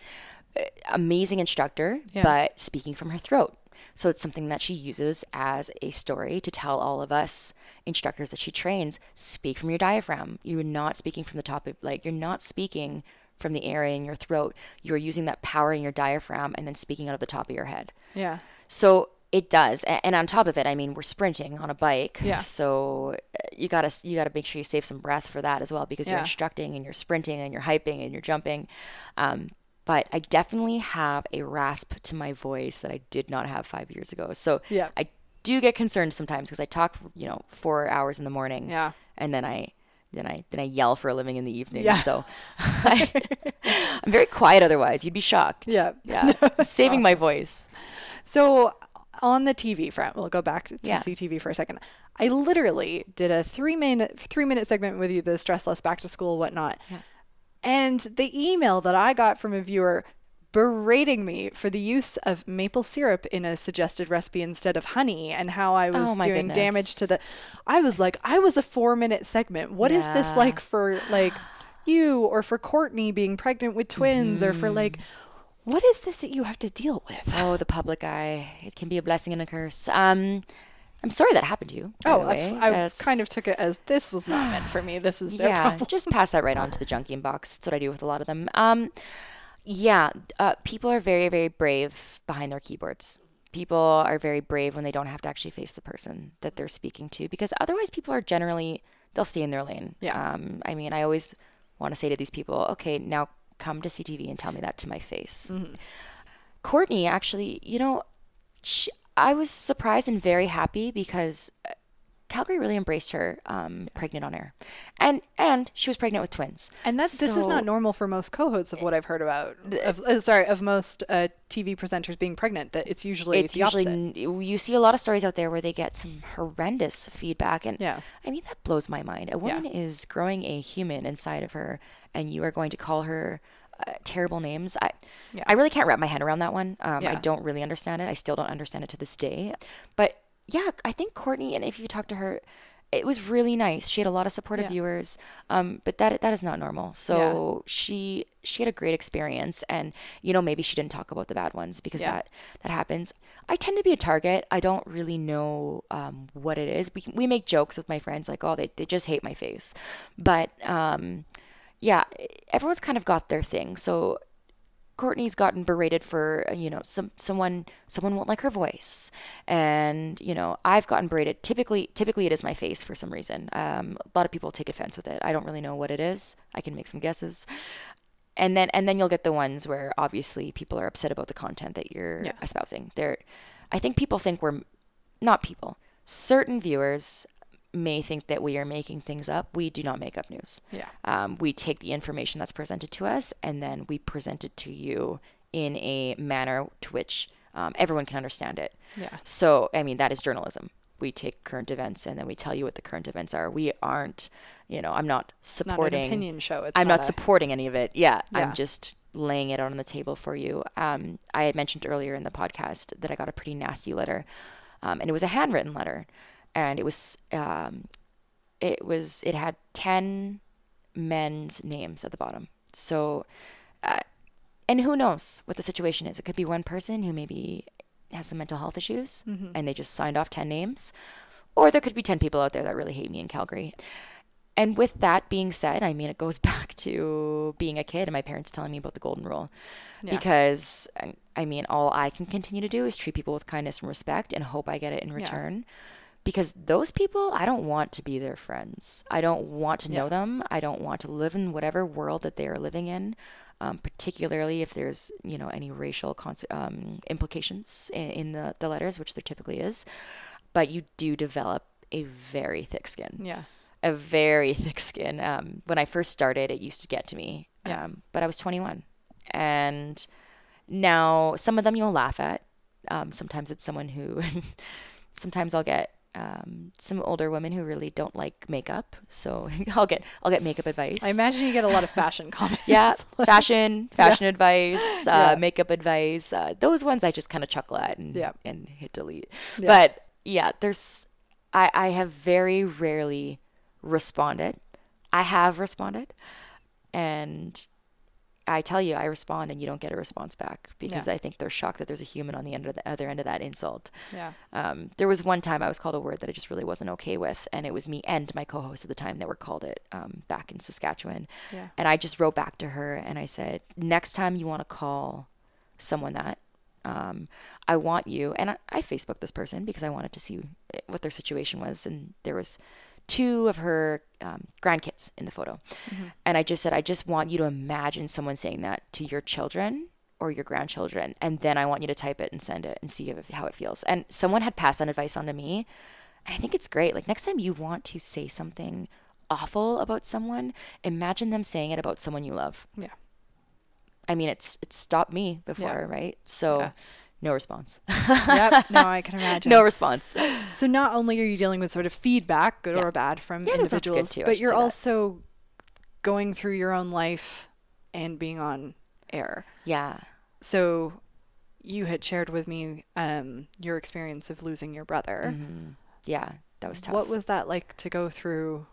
Amazing instructor, Yeah. but speaking from her throat. So it's something that she uses as a story to tell all of us instructors that she trains. Speak from your diaphragm. You're not speaking from the top of like you're not speaking from the area in your throat. You're using that power in your diaphragm and then speaking out of the top of your head. Yeah, So it does, and on top of it, I mean, we're sprinting on a bike, Yeah. so uh, you gotta you gotta make sure you save some breath for that as well because you're instructing and you're sprinting and you're hyping and you're jumping. Um, but I definitely have a rasp to my voice that I did not have five years ago. So Yeah. I do get concerned sometimes because I talk, you know, four hours in the morning, Yeah. and then I then I then I yell for a living in the evening. Yeah. So I, I'm very quiet otherwise. You'd be shocked. Yeah. yeah. Saving my voice. So on the TV front, we'll go back to Yeah. CTV for a second. I literally did a three minute three minute segment with you, the stress less back to school, whatnot. And the email that I got from a viewer berating me for the use of maple syrup in a suggested recipe instead of honey and how I was Oh doing damage to the I was like, I was a four minute segment. What is this like for like you or for Courtney being pregnant with twins or for like Mm-hmm. What is this that you have to deal with? Oh, the public eye. It can be a blessing and a curse. Um, I'm sorry that happened to you. Oh, I. That's- kind of took it as this was not meant for me. This is their yeah. problem. Just pass that right on to the junkie inbox. That's what I do with a lot of them. Um, yeah, uh, people are very, very brave behind their keyboards. People are very brave when they don't have to actually face the person that they're speaking to, because otherwise, people are generally they'll stay in their lane. Yeah. Um, I mean, I always want to say to these people, okay, now come to CTV and tell me that to my face. Courtney, actually, you know, she, I was surprised and very happy because uh, Calgary really embraced her um, pregnant on air, and and she was pregnant with twins. And that this is not normal for most co-hosts of what I've heard about. Of, uh, sorry, of most uh, TV presenters being pregnant. That it's usually It's the usually n- you see a lot of stories out there where they get some horrendous feedback, and Yeah. I mean that blows my mind. A woman is growing a human inside of her, and you are going to call her. Uh, terrible names. I, Yeah. I really can't wrap my head around that one. Um, I don't really understand it. I still don't understand it to this day. But yeah, I think Courtney, and if you talk to her, it was really nice. She had a lot of supportive Yeah. viewers, um, but that that is not normal. So she she had a great experience, and you know maybe she didn't talk about the bad ones because Yeah. that that happens. I tend to be a target. I don't really know um, what it is. We we make jokes with my friends like, oh, they they just hate my face, but um, yeah, everyone's kind of got their thing. So Courtney's gotten berated for you know some someone someone won't like her voice, and you know I've gotten berated. Typically, typically it is my face for some reason. Um, a lot of people take offense with it. I don't really know what it is. I can make some guesses, and then and then you'll get the ones where obviously people are upset about the content that you're Yeah. espousing. They're, I think people think we're not people. Certain viewers may think that we are making things up. We do not make up news. Yeah. Um, we take the information that's presented to us and then we present it to you in a manner to which um, everyone can understand it. Yeah. So, I mean, that is journalism. We take current events and then we tell you what the current events are. We aren't, you know, I'm not It's not supporting. an opinion show. It's I'm not, a- supporting any of it. Yeah, Yeah. I'm just laying it out on the table for you. Um, I had mentioned earlier in the podcast that I got a pretty nasty letter, um, and it was a handwritten letter, and it was um, it was it had ten men's names at the bottom. So, uh, and who knows what the situation is? It could be one person who maybe has some mental health issues, and they just signed off ten names, or there could be ten people out there that really hate me in Calgary. And with that being said, I mean, it goes back to being a kid and my parents telling me about the golden rule. Yeah. Because, I- I mean, all I can continue to do is treat people with kindness and respect and hope I get it in return. Because those people, I don't want to be their friends. I don't want to know Yeah. them. I don't want to live in whatever world that they are living in, um, particularly if there's, you know, any racial um, implications in, in the, the letters, which there typically is. But you do develop a very thick skin Yeah. a very thick skin. Um, when I first started, it used to get to me. Yeah. Um, but I was 21. And now some of them you'll laugh at. Um, sometimes it's someone who, sometimes I'll get um, some older women who really don't like makeup. So I'll get I'll get makeup advice. I imagine you get a lot of fashion comments. Yeah, fashion, fashion advice, uh, Yeah. makeup advice. Uh, those ones I just kind of chuckle at and Yeah. and hit delete. Yeah. But yeah, there's I I have very rarely responded. I have responded, and I tell you, I respond, and you don't get a response back because Yeah. I think they're shocked that there's a human on the end of the other end of that insult. Yeah. Um, there was one time I was called a word that I just really wasn't okay with, and it was me and my co-host at the time that were called it um, back in Saskatchewan. Yeah. And I just wrote back to her and I said, next time you want to call someone that, um, I want you, and I, I Facebooked this person because I wanted to see what their situation was, and there was two of her um, grandkids in the photo, and I just said, I just want you to imagine someone saying that to your children or your grandchildren, and then I want you to type it and send it and see if, how it feels. And someone had passed that advice on to me, and I think it's great. Like next time you want to say something awful about someone, imagine them saying it about someone you love. Yeah. I mean, it's it's stopped me before, right? So, Yeah. No response. yep. No, I can imagine. no response. So not only are you dealing with sort of feedback, good Yeah. or bad, from Yeah, there's lots of good individuals, too, but you're say that. also going through your own life and being on air. Yeah. So you had shared with me um, your experience of losing your brother. Yeah. That was tough. What was that like to go through?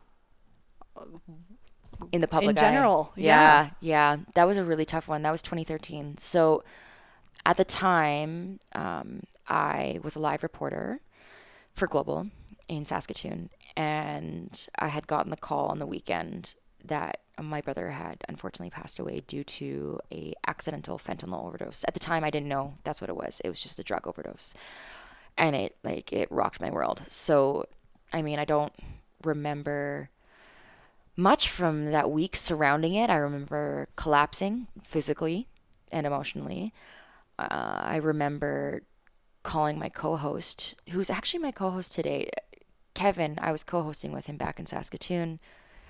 in the public eye. general, Yeah, yeah, That was a really tough one. That was 2013. So at the time, um, I was a live reporter for Global in Saskatoon, and I had gotten the call on the weekend that my brother had unfortunately passed away due to a accidental fentanyl overdose. At the time, I didn't know that's what it was. It was just a drug overdose, and it like it rocked my world. So, I mean, I don't remember much from that week surrounding it. I remember collapsing physically and emotionally. Uh, I remember calling my co host, who's actually my co host today, Kevin. I was co hosting with him back in Saskatoon.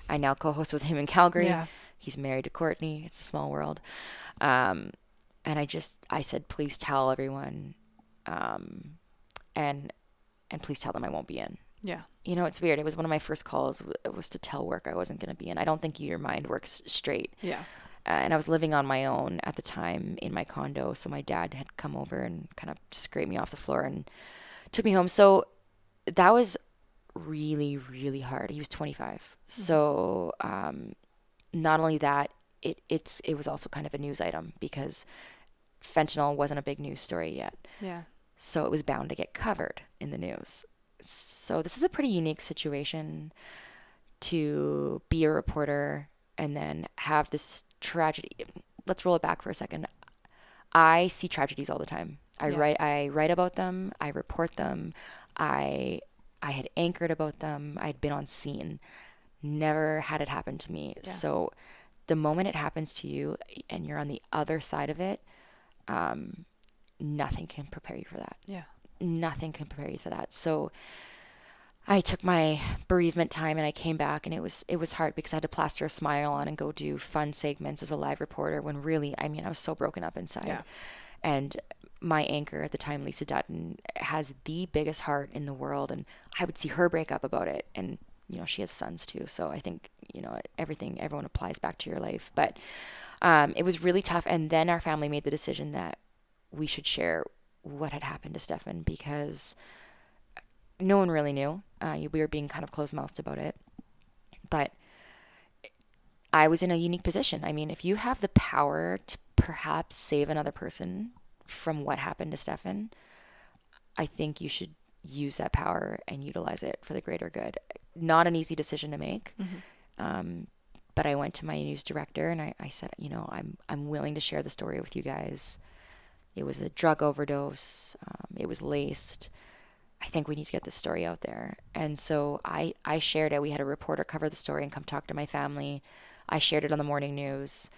I now co host with him in Calgary. Yeah. He's married to Courtney. It's a small world. Um, and I just, I said, please tell everyone. Um, and, and please tell them I won't be in Yeah. you know, it's weird. It was one of my first calls. was to tell work I wasn't going to be in. I don't think your mind works straight. Yeah. Uh, and I was living on my own at the time in my condo. So my dad had come over and kind of scraped me off the floor and took me home. So that was really, really hard. He was 25. So, um, not only that, it, it's, it was also kind of a news item because fentanyl wasn't a big news story yet. Yeah. So it was bound to get covered in the news. So this is a pretty unique situation to be a reporter and then have this tragedy. Let's roll it back for a second. I see tragedies all the time. I Yeah. write I write about them, I report them. I I had anchored about them. I'd been on scene. Never had it happen to me. Yeah. So the moment it happens to you and you're on the other side of it, um, nothing can prepare you for that Yeah. nothing can prepare you for that. So I took my bereavement time and I came back and it was it was hard because I had to plaster a smile on and go do fun segments as a live reporter when really I mean I was so broken up inside. Yeah. And my anchor at the time, Lisa Dutton, has the biggest heart in the world and I would see her break up about it and you know, she has sons too. So I think, you know, everything everyone applies back to your life. But um, it was really tough and then our family made the decision that we should share what had happened to Stefan because no one really knew. Uh, we were being kind of closed mouthed about it. But I was in a unique position. I mean, if you have the power to perhaps save another person from what happened to Stefan, I think you should use that power and utilize it for the greater good. Not an easy decision to make. Um, but I went to my news director and I, I said, you know, I'm I'm willing to share the story with you guys. It was a drug overdose. Um, it was laced. I think we need to get this story out there. And so I, I shared it. We had a reporter cover the story and come talk to my family. I shared it on the morning news.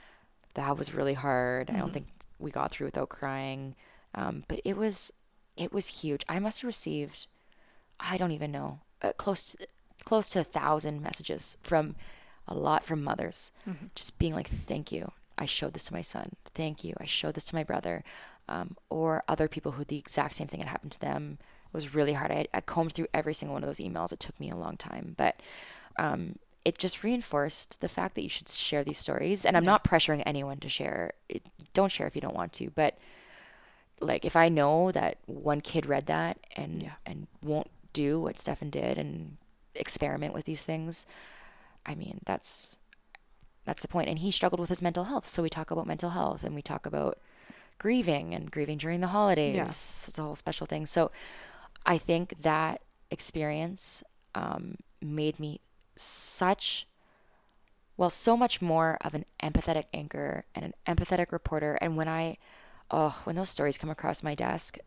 That was really hard. I don't think we got through without crying. Um, but it was, it was huge. I must have received, I don't even know, uh, close, to, close to a thousand messages from a lot from mothers, just being like, "Thank you. I showed this to my son. Thank you. I showed this to my brother." Um, or other people who the exact same thing had happened to them. Was really hard. I, I combed through every single one of those emails. It took me a long time, but um, it just reinforced the fact that you should share these stories. And I'm not pressuring anyone to share. It, don't share if you don't want to, but like if I know that one kid read that and Yeah. and won't do what Stefan did and experiment with these things, I mean that's that's the point. And he struggled with his mental health, so we talk about mental health and we talk about grieving and grieving during the holidays. Yeah. It's a whole special thing. So I think that experience um, made me such well so much more of an empathetic anchor and an empathetic reporter. And when i oh when those stories come across my desk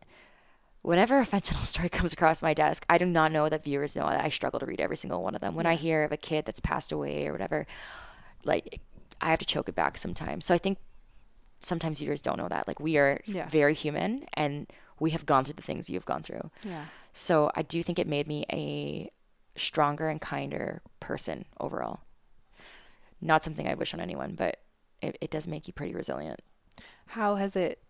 whenever a fentanyl story comes across my desk i do not know that viewers know that i struggle to read every single one of them. When i hear of a kid that's passed away or whatever like i have to choke it back sometimes. So i think sometimes viewers don't know that. Like we are Yeah. very human and we have gone through the things you've gone through Yeah. so I do think it made me a stronger and kinder person overall. Not something I wish on anyone, but it, it does make you pretty resilient. How has it,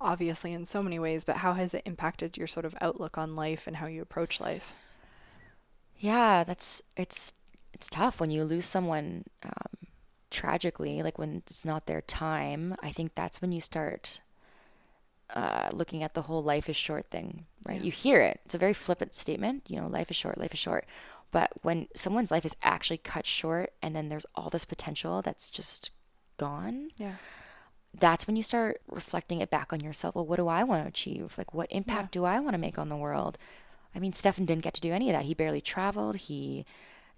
obviously in so many ways, but how has it impacted your sort of outlook on life and how you approach life? Yeah, that's it's it's tough when you lose someone um, tragically, like when it's not their time. I think that's when you start uh, looking at the whole "life is short" thing, right? Yeah. You hear it; it's a very flippant statement. You know, life is short, life is short. But when someone's life is actually cut short, and then there's all this potential that's just gone, Yeah. that's when you start reflecting it back on yourself. Well, what do I want to achieve? Like, what impact do I want to make on the world? I mean, Stefan didn't get to do any of that. He barely traveled. He,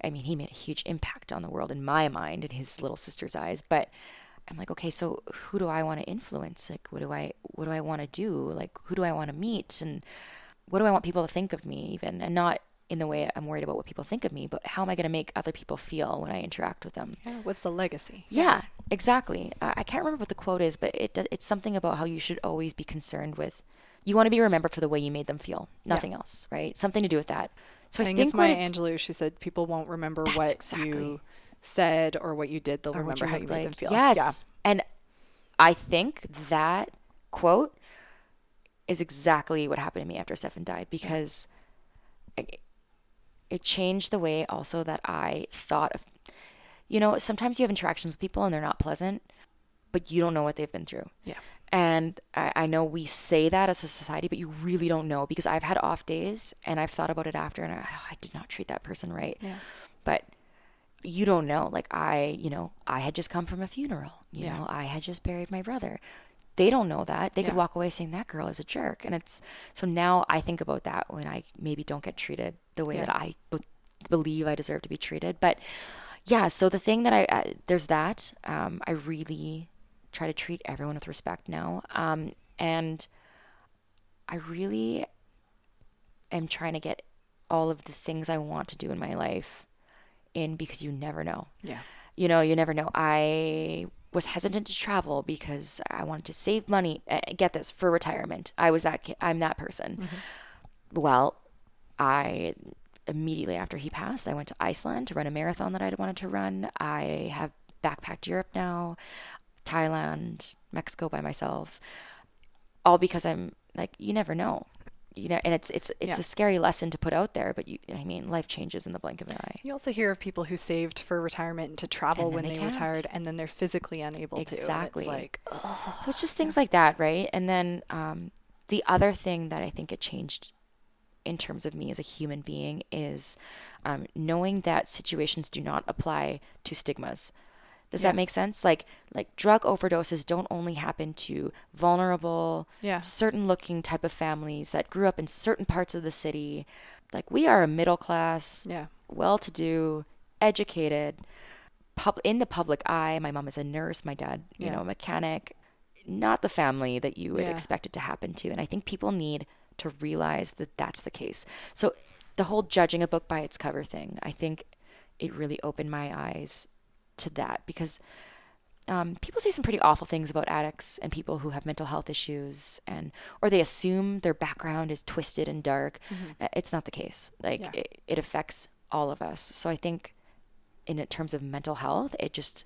I mean, he made a huge impact on the world in my mind, in his little sister's eyes. But I'm like, okay, so who do I want to influence? Like, what do I, what do I want to do? Like, who do I want to meet? And what do I want people to think of me, even? And not in the way I'm worried about what people think of me, but how am I going to make other people feel when I interact with them? Yeah. What's the legacy? Yeah, exactly. Uh, I can't remember what the quote is, but it it's something about how you should always be concerned with. You want to be remembered for the way you made them feel, nothing else, right? Something to do with that. So I I, think, think it's Maya it- Angelou. She said people won't remember what exactly. you said or what you did. They'll or remember you how you made them feel. Yes, Yeah. and I think that quote is exactly what happened to me after Stefan died because it, it changed the way also that I thought of. You know, sometimes you have interactions with people and they're not pleasant, but you don't know what they've been through. Yeah. And I, I know we say that as a society, but you really don't know because I've had off days and I've thought about it after and I, oh, I did not treat that person right. Yeah. But you don't know. Like I, you know, I had just come from a funeral. You Yeah. know, I had just buried my brother. They don't know that. They could walk away saying that girl is a jerk. And it's so now I think about that when I maybe don't get treated the way Yeah. that I b- believe I deserve to be treated. But yeah, so the thing that I uh, there's that. Um, I really try to treat everyone with respect now. Um, and I really am trying to get all of the things I want to do in my life in because you never know. Yeah. You know, you never know. I was hesitant to travel because I wanted to save money. Get this for retirement. I was that. ki- I'm that person. Mm-hmm. Well, I immediately after he passed, I went to Iceland to run a marathon that I wanted to run. I have backpacked Europe now, Thailand, Mexico by myself, all because I'm like you never know. You know, and it's it's it's Yeah. a scary lesson to put out there, but you I mean, life changes in the blink of an eye. You also hear of people who saved for retirement to travel when they they, retired and then they're physically unable Exactly. to. Exactly. like, ugh. So it's just things like that, right? And then um, the other thing that I think it changed in terms of me as a human being is um, knowing that situations do not apply to stigmas. Does Yeah. that make sense? Like like drug overdoses don't only happen to vulnerable, Yeah. certain looking type of families that grew up in certain parts of the city. Like we are a middle class, yeah. well-to-do, educated, pub- in the public eye. My mom is a nurse, my dad, you Yeah. know, a mechanic. Not the family that you would Yeah. expect it to happen to. And I think people need to realize that that's the case. So the whole judging a book by its cover thing, I think it really opened my eyes to that because um, people say some pretty awful things about addicts and people who have mental health issues and or they assume their background is twisted and dark Uh, it's not the case like Mm-hmm. Yeah. it, it affects all of us so i think in terms of mental health it just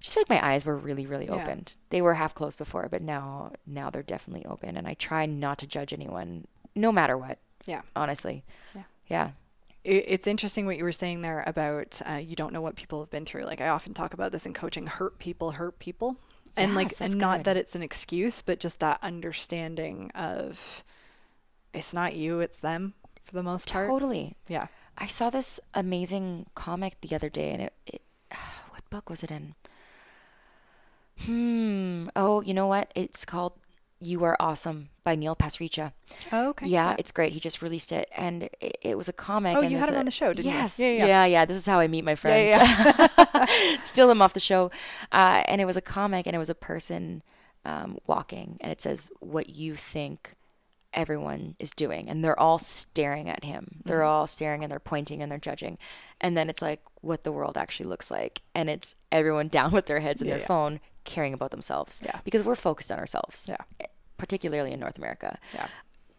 just like my eyes were really really Yeah. opened they were half closed before but now now they're definitely open and i try not to judge anyone no matter what Yeah. honestly Yeah. yeah it, it's interesting what you were saying there about uh, you don't know what people have been through. Like I often talk about this in coaching: hurt people hurt people, and like, Yes, and not that it's an excuse, but just that understanding of it's not you, it's them for the most part. totally Yeah. I saw this amazing comic the other day, and it, it what book was it in? Hmm. Oh, you know what? It's called "You Are Awesome" by Neil Pasricha. Oh, okay. Yeah, it's great. He just released it, and it, it was a comic. Oh, and you had him a- on the show, didn't you? yes. Yeah, yeah. yeah, yeah. This is how I meet my friends. yeah, Steal them off the show. Uh, and it was a comic, and it was a person um, walking, and it says what you think everyone is doing, and they're all staring at him. They're Mm-hmm. all staring, and they're pointing, and they're judging, and then it's like what the world actually looks like, and it's everyone down with their heads in Yeah, their yeah. phone, caring about themselves. Yeah. because we're focused on ourselves. Yeah. particularly in North America Yeah.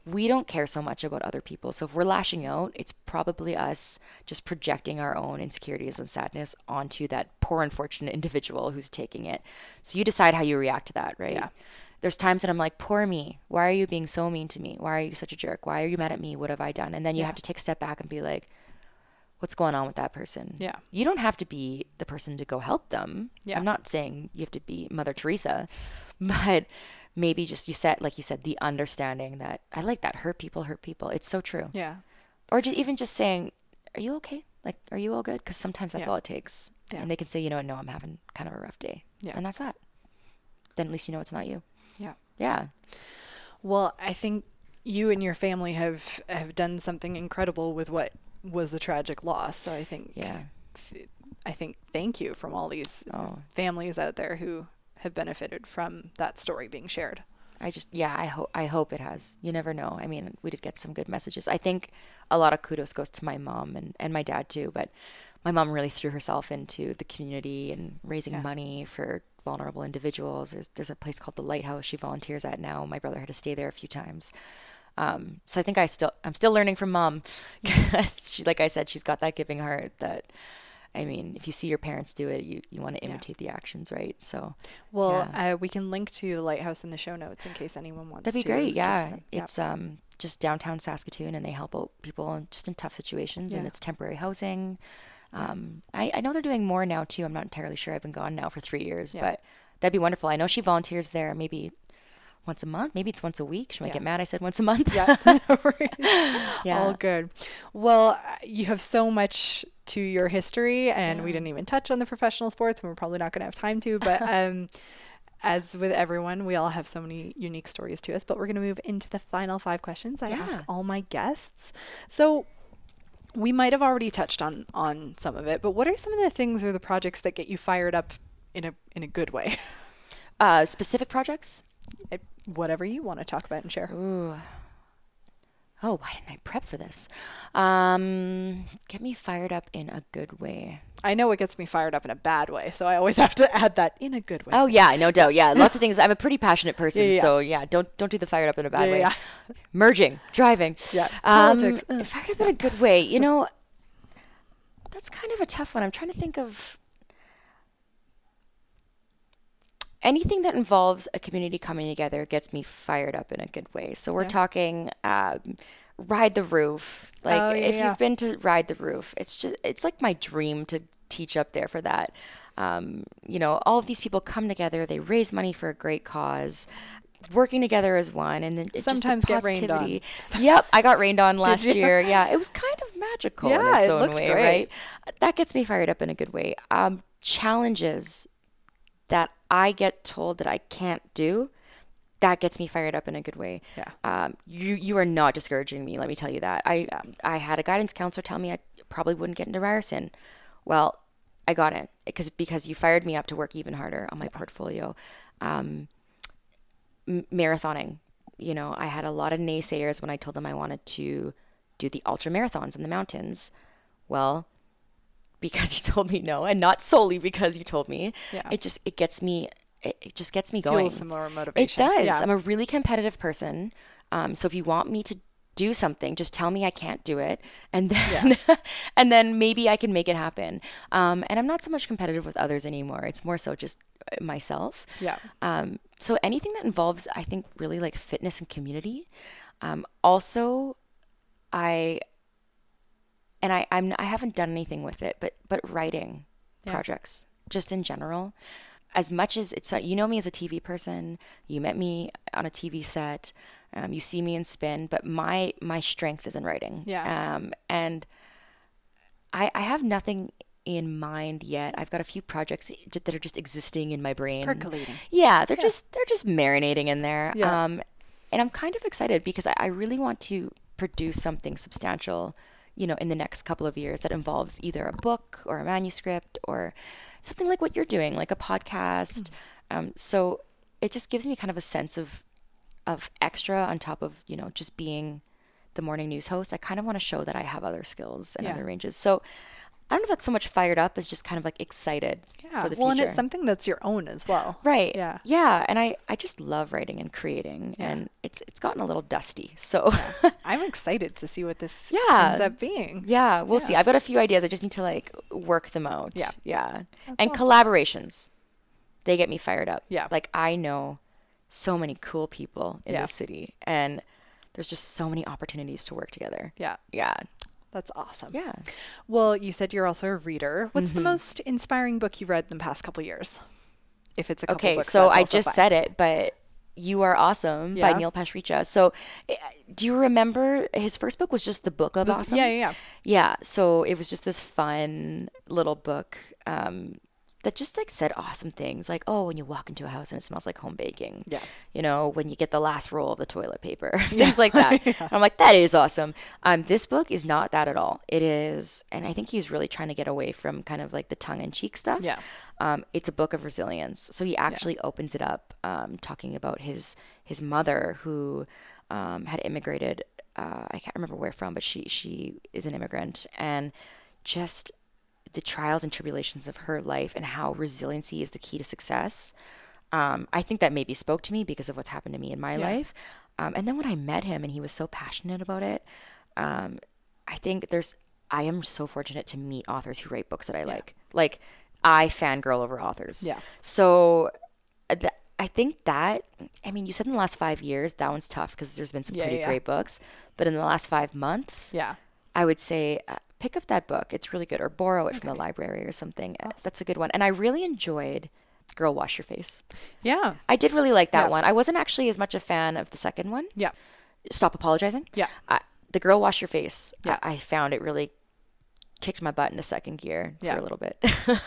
we don't care so much about other people. So if we're lashing out, it's probably us just projecting our own insecurities and sadness onto that poor, unfortunate individual who's taking it. So you decide how you react to that, right? Yeah. There's times that I'm like, poor me. Why are you being so mean to me? Why are you such a jerk? Why are you mad at me? What have I done? And then you Yeah. have to take a step back and be like, what's going on with that person? Yeah. You don't have to be the person to go help them. Yeah. I'm not saying you have to be Mother Teresa, but maybe just you said, like you said, the understanding that I like that hurt people hurt people. It's so true. Yeah. Or just even just saying, are you okay? Like, are you all good? Because sometimes that's Yeah. all it takes. Yeah. And they can say, you know, no, I'm having kind of a rough day. Yeah. And that's that. Then at least you know it's not you. Yeah. Yeah. Well, I think you and your family have have done something incredible with what was a tragic loss. So I think Yeah. I think thank you from all these Oh. families out there who have benefited from that story being shared. I just yeah, I hope I hope it has. You never know. I mean, we did get some good messages. I think a lot of kudos goes to my mom and, and my dad too, but my mom really threw herself into the community and raising Yeah. money for vulnerable individuals. There's there's a place called the Lighthouse she volunteers at now. My brother had to stay there a few times. Um, so I think I still I'm still learning from mom. she like I said, she's got that giving heart that I mean, if you see your parents do it, you, you want to Yeah. imitate the actions, right? So Well, Yeah. uh, we can link to the lighthouse in the show notes in case anyone wants. To That'd be great. Yeah. It's um just downtown Saskatoon and they help out people in- just in tough situations and it's temporary housing. Um I, I know they're doing more now too. I'm not entirely sure. I've been gone now for three years, Yeah. but that'd be wonderful. I know she volunteers there maybe once a month. Maybe it's once a week. She might Yeah. get mad. I said once a month. Yeah. Yeah. All good. Well, uh, you have so much to your history, and we didn't even touch on the professional sports, and we're probably not going to have time to. But um, as with everyone, we all have so many unique stories to us. But we're going to move into the final five questions I ask all my guests. So. We might have already touched on on some of it, but what are some of the things or the projects that get you fired up in a in a good way? Uh, specific projects. It- Whatever you want to talk about and share. Ooh. Oh, why didn't I prep for this? Um, get me fired up in a good way. I know it gets me fired up in a bad way, so I always have to add that in a good way. Oh yeah, no doubt. Yeah, lots of things. I'm a pretty passionate person, Yeah, yeah, so yeah, don't don't do the fired up in a bad Yeah, way. Merging, driving. Yeah, Um, politics, ugh. Fired up in a good way. You know, that's kind of a tough one. I'm trying to think of anything that involves a community coming together gets me fired up in a good way. So we're Yeah. talking um, ride the roof. Like Oh, yeah, if yeah. you've been to ride the roof, it's just it's like my dream to teach up there for that. Um, you know, all of these people come together, they raise money for a great cause. Working together as one, and then Sometimes the rained on. positivity. yep, I got rained on last year. Yeah, it was kind of magical in Yeah, its it own looks way, great. right? That gets me fired up in a good way. Um, challenges that I get told that I can't do, that gets me fired up in a good way. Yeah. Um, you you are not discouraging me. Let me tell you that. I I had a guidance counselor tell me I probably wouldn't get into Ryerson. Well, I got in because because you fired me up to work even harder on my portfolio. Um, m- marathoning. You know, I had a lot of naysayers when I told them I wanted to do the ultra marathons in the mountains. Well, because you told me no, and not solely because you told me, Yeah. it just it gets me it, it just gets me Fuels going. some more It does. Yeah. I'm a really competitive person. Um, so if you want me to do something, just tell me I can't do it, and then and then maybe I can make it happen. Um, and I'm not so much competitive with others anymore. It's more so just uh, myself. Yeah. Um, so anything that involves, I think, really like fitness and community. Um, also, I and I I'm I haven't done anything with it, but but writing Yeah. projects just in general. As much as it's you know me as a TV person, you met me on a TV set, um, you see me in spin, but my my strength is in writing. Yeah. Um, and I I have nothing in mind yet. I've got a few projects that are just existing in my brain. Percolating. Yeah, they're just they're just marinating in there. Yeah. Um, and I'm kind of excited because I, I really want to produce something substantial, you know, in the next couple of years that involves either a book or a manuscript or something like what you're doing, like a podcast. Um, so it just gives me kind of a sense of of extra on top of you know just being the morning news host. I kind of want to show that I have other skills and Yeah. other ranges. So I don't know if that's so much fired up as just kind of like excited Yeah. for the future. well, and it's something that's your own as well. Right. Yeah. Yeah, and I I just love writing and creating, and it's it's gotten a little dusty. So I'm excited to see what this Yeah. ends up being. yeah, we'll see. I've got a few ideas. I just need to like work them out. Yeah. Yeah. and collaborations, they get me fired up. Yeah. Like I know so many cool people in Yeah. this city, and there's just so many opportunities to work together. Yeah. Yeah. That's awesome. Yeah. Well, you said you're also a reader. What's Mm-hmm. the most inspiring book you've read in the past couple years? If it's a couple Okay, books, Okay. so I just fine. said it, but You Are Awesome Yeah. by Neil Pasricha. So, eh, do you remember his first book was just the book of awesome? Yeah, yeah, yeah. Yeah, so it was just this fun little book um, that just like said awesome things, like oh, when you walk into a house and it smells like home baking. Yeah. You know, when you get the last roll of the toilet paper, things like that. And I'm like, that is awesome. Um, this book is not that at all. It is, and I think he's really trying to get away from kind of like the tongue in cheek stuff. Yeah. Um, it's a book of resilience. So he actually opens it up, um, talking about his his mother who um, had immigrated. Uh, I can't remember where from, but she she is an immigrant, and just the trials and tribulations of her life and how resiliency is the key to success. Um, I think that maybe spoke to me because of what's happened to me in my Yeah. life. Um, and then when I met him and he was so passionate about it, um, I think there's, I am so fortunate to meet authors who write books that I like. Like, I fangirl over authors. Yeah. So uh, th- I think that, I mean, you said in the last five years, that one's tough because there's been some Yeah, pretty yeah. great books. But in the last five months, Yeah. I would say uh, pick up that book. It's really good, or borrow it from the library or something. Uh, That's a good one. And I really enjoyed Girl Wash Your Face. Yeah. I did really like that Yeah. one. I wasn't actually as much a fan of the second one. Yeah. Stop Apologizing. Yeah. I, the Girl Wash Your Face. Yeah. I, I found it really kicked my butt into second gear Yeah. for a little bit.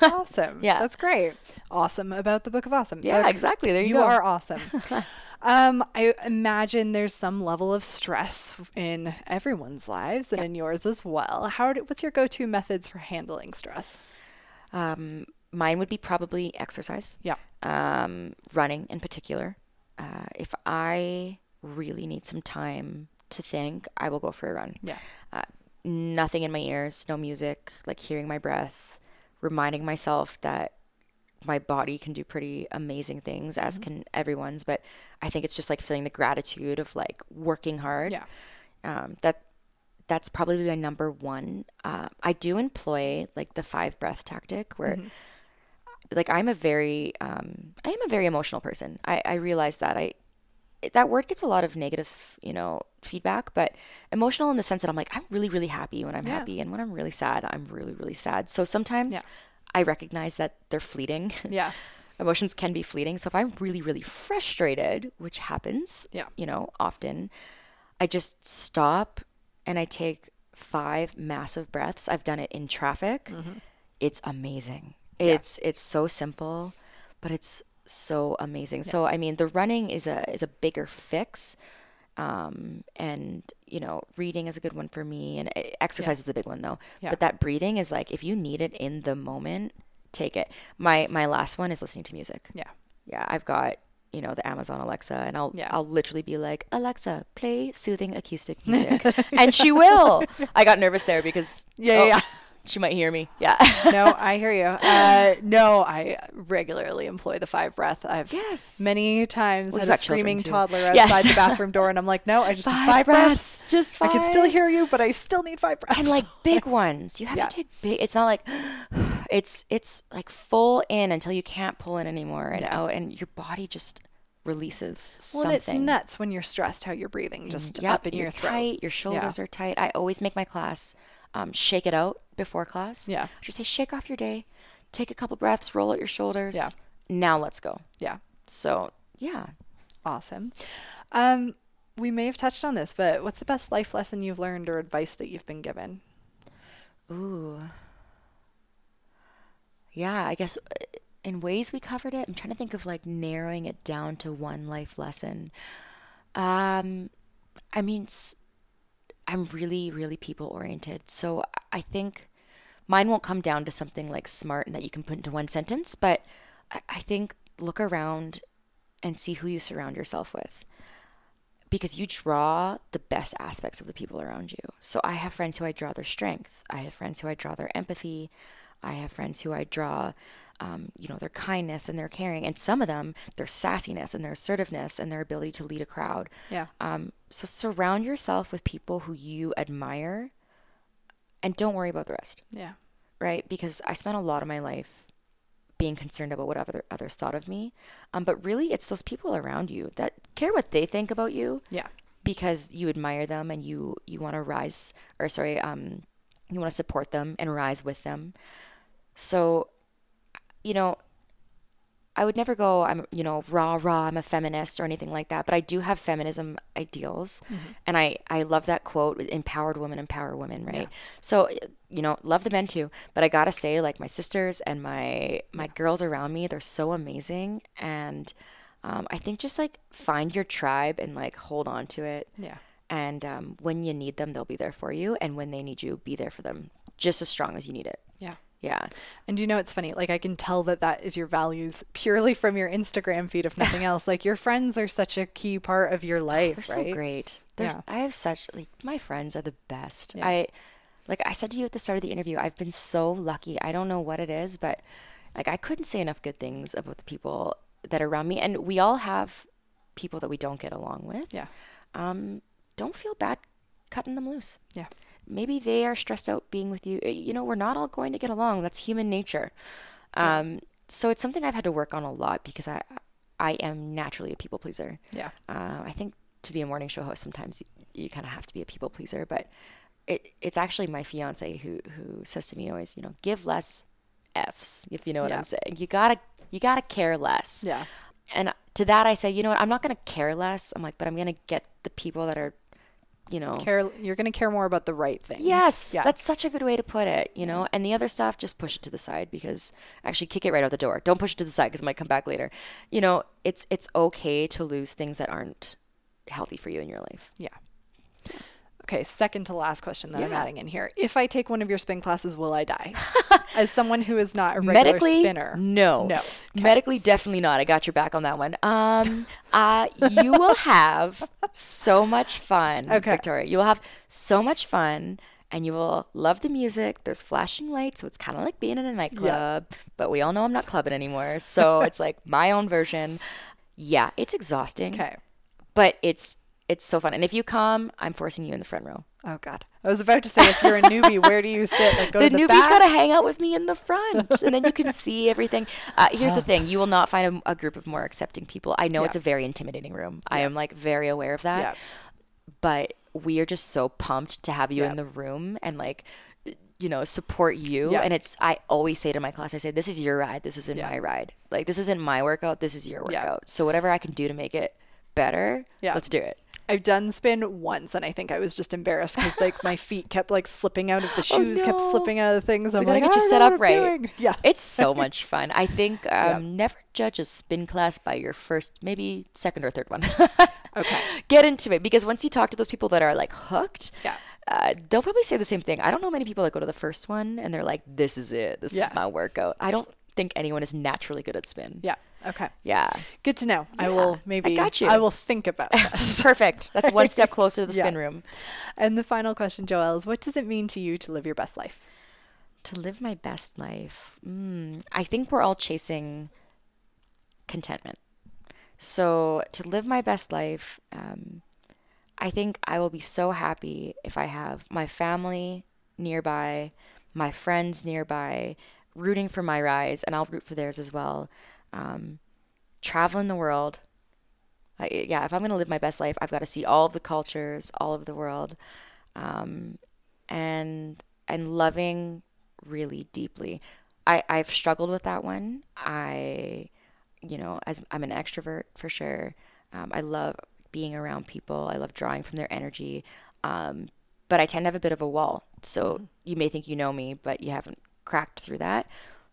Awesome. Yeah. That's great. Awesome about the Book of Awesome. Yeah, Book- exactly. There you you go. are awesome. um, I imagine there's some level of stress in everyone's lives and in yours as well. How do, what's your go-to methods for handling stress? um, mine would be probably exercise. Yeah. um, running in particular. Uh, if I really need some time to think, I will go for a run. Yeah. Uh, nothing in my ears, no music, like hearing my breath, reminding myself that my body can do pretty amazing things, as Mm-hmm. can everyone's. But I think it's just like feeling the gratitude of like working hard. Yeah. Um, that that's probably my number one. Uh, I do employ like the five breath tactic where Mm-hmm. like I'm a very um, I am a very emotional person. I, I realize that I that word gets a lot of negative, you know, feedback, but emotional in the sense that I'm like I'm really really happy when I'm Yeah. happy and when I'm really sad, I'm really really sad. So sometimes Yeah. I recognize that they're fleeting. Yeah. Emotions can be fleeting. So if I'm really really frustrated, which happens, Yeah. you know, often, I just stop and I take five massive breaths. I've done it in traffic. Mm-hmm. It's amazing. It's it's so simple, but it's so amazing. So I mean, the running is a is a bigger fix. Um, and you know, reading is a good one for me, and eh, exercise is the big one though. Yeah. But that breathing is like if you need it in the moment, take it. My my last one is listening to music Yeah. yeah, I've got you know the Amazon Alexa, and I'll Yeah. I'll literally be like Alexa, play soothing acoustic music, and she will. I got nervous there because Yeah, oh, yeah. She might hear me. Yeah, no, I hear you. Uh, no, I regularly employ the five breath. I've Yes. many times We've had a screaming toddler outside Yes. the bathroom door, and I'm like, no, I just have five breaths. just five. I can still hear you, but I still need five breaths. and like big ones. You have Yeah. to take big. It's not like it's it's like full in until you can't pull in anymore and out, and your body just releases well, something. it's nuts when you're stressed how you're breathing just Yep, up in your throat. tight. Your shoulders are tight. I always make my class um, shake it out before class. Yeah. I just say shake off your day, take a couple breaths, roll out your shoulders. Yeah. Now let's go. Yeah. So yeah. Awesome. Um, we may have touched on this, but what's the best life lesson you've learned or advice that you've been given? Ooh. Yeah, I guess uh, in ways we covered it. I'm trying to think of like narrowing it down to one life lesson. Um, I mean, s- I'm really, really people oriented. So I- think mine won't come down to something like smart and that you can put into one sentence, but I think look around and see who you surround yourself with because you draw the best aspects of the people around you. So I have friends who I draw their strength. I have friends who I draw their empathy. I have friends who I draw, um, you know, their kindness and their caring, and some of them their sassiness and their assertiveness and their ability to lead a crowd. Yeah. Um, so surround yourself with people who you admire, and don't worry about the rest Yeah. right? Because I spent a lot of my life being concerned about what other others thought of me. Um, but really, it's those people around you that care what they think about you Yeah. because you admire them and you you want to rise or sorry, um, you want to support them and rise with them. So, you know, I would never go, I'm, you know, rah, rah, I'm a feminist or anything like that. But I do have feminism ideals. And I, I love that quote empowered women empower women, right? So, you know, love the men too. But I got to say, like, my sisters and my, my girls around me, they're so amazing. And um, I think just like find your tribe and like hold on to it. Yeah. And um, when you need them, they'll be there for you. And when they need you, be there for them just as strong as you need it. Yeah. Yeah. And you know, it's funny. Like, I can tell that that is your values purely from your Instagram feed, if nothing else. Like, your friends are such a key part of your life, They're right? so great. There's, Yeah. I have such like my friends are the best. Yeah. I like I said to you at the start of the interview, I've been so lucky. I don't know what it is, but like I couldn't say enough good things about the people that are around me. And we all have people that we don't get along with. Yeah. Um, don't feel bad cutting them loose. Yeah. Maybe they are stressed out being with you. You know, we're not all going to get along. That's human nature. Um, so it's something I've had to work on a lot because I I am naturally a people pleaser. Yeah. Uh, I think to be a morning show host, sometimes you, you kind of have to be a people pleaser. But it, it's actually my fiance who who says to me always, you know, give less F's, if you know what Yeah. I'm saying. You gotta you gotta care less. Yeah. And to that I say, you know what, I'm not gonna care less. I'm like, but I'm gonna get the people that are, you know Care you're going to care more about the right things. Yes, Yeah. that's such a good way to put it, you know. And the other stuff, just push it to the side because actually kick it right out the door. Don't push it to the side because it might come back later. You know, it's it's okay to lose things that aren't healthy for you in your life. Yeah. Okay, second to last question that I'm adding in here. If I take one of your spin classes, will I die? As someone who is not a regular Medically, spinner. no, No. Medically, definitely not. I got your back on that one. Um, uh, you will have so much fun, Okay. Victoria. You will have so much fun. And you will love the music. There's flashing lights, so it's kind of like being in a nightclub. But we all know I'm not clubbing anymore, so it's like my own version. Yeah, it's exhausting. Okay. but it's it's so fun. And if you come, I'm forcing you in the front row. Oh God. I was about to say if you're a newbie, where do you sit? Like go the the newbies got to hang out with me in the front, and then you can see everything. Uh, here's the thing: you will not find a, a group of more accepting people. I know it's a very intimidating room. I am like very aware of that, Yeah. but we are just so pumped to have you Yeah. in the room and like you know support you Yeah. and it's i always say to my class i say this is your ride this isn't Yeah. my ride like this isn't my workout this is your Yeah. workout so whatever i can do to make it better Yeah. let's do it I've done spin once, and I think I was just embarrassed because like my feet kept like slipping out of the shoes, kept Oh, no. slipping out of the things. I'm we gotta like, get you set up right. doing." Yeah, It's so much fun. I think Yeah. um, never judge a spin class by your first, maybe second or third one. Okay. Get into it because once you talk to those people that are like hooked, Yeah. uh, they'll probably say the same thing. I don't know many people that go to the first one and they're like, "This is it. This Yeah. is my workout." I don't think anyone is naturally good at spin. yeah. Okay. Yeah. Good to know. I Yeah, will I maybe. got you. I will think about this. Perfect. That's one step closer to the Yeah. spin room. and the final question, Joelle, is what does it mean to you to live your best life? To live my best life, mm, I think we're all chasing contentment. So, to live my best life, um, I think I will be so happy if I have my family nearby, my friends nearby, rooting for my rise, and I'll root for theirs as well. Um, traveling the world. I, yeah, if I'm going to live my best life, I've got to see all of the cultures, all of the world, um, and and loving really deeply. I I've struggled with that one. I, you know, as I'm an extrovert for sure. Um, I love being around people. I love drawing from their energy. Um, but I tend to have a bit of a wall. So you may think you know me, but you haven't cracked through that.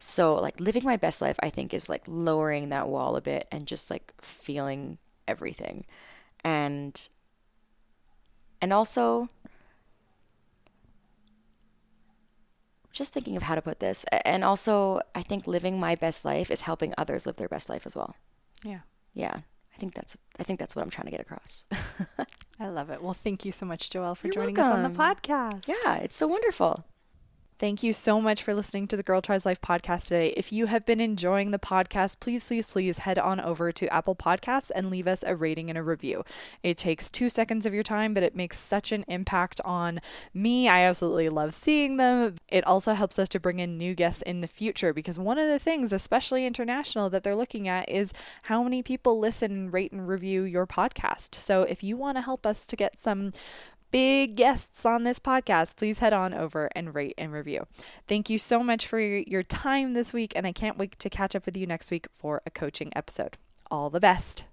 So like living my best life, I think is like lowering that wall a bit and just like feeling everything. And and also just thinking of how to put this. And also I think living my best life is helping others live their best life as well. Yeah. Yeah. I think that's I think that's what I'm trying to get across. I love it. Well, thank you so much, Joelle, for You're joining us on the podcast. yeah, it's so wonderful. Thank you so much for listening to the Girl Tries Life podcast today. If you have been enjoying the podcast, please, please, please head on over to Apple Podcasts and leave us a rating and a review. It takes two seconds of your time, but it makes such an impact on me. I absolutely love seeing them. It also helps us to bring in new guests in the future because one of the things, especially international, that they're looking at is how many people listen, rate, and review your podcast. So if you want to help us to get some big guests on this podcast, please head on over and rate and review. Thank you so much for your, time this week, and I can't wait to catch up with you next week for a coaching episode. All the best.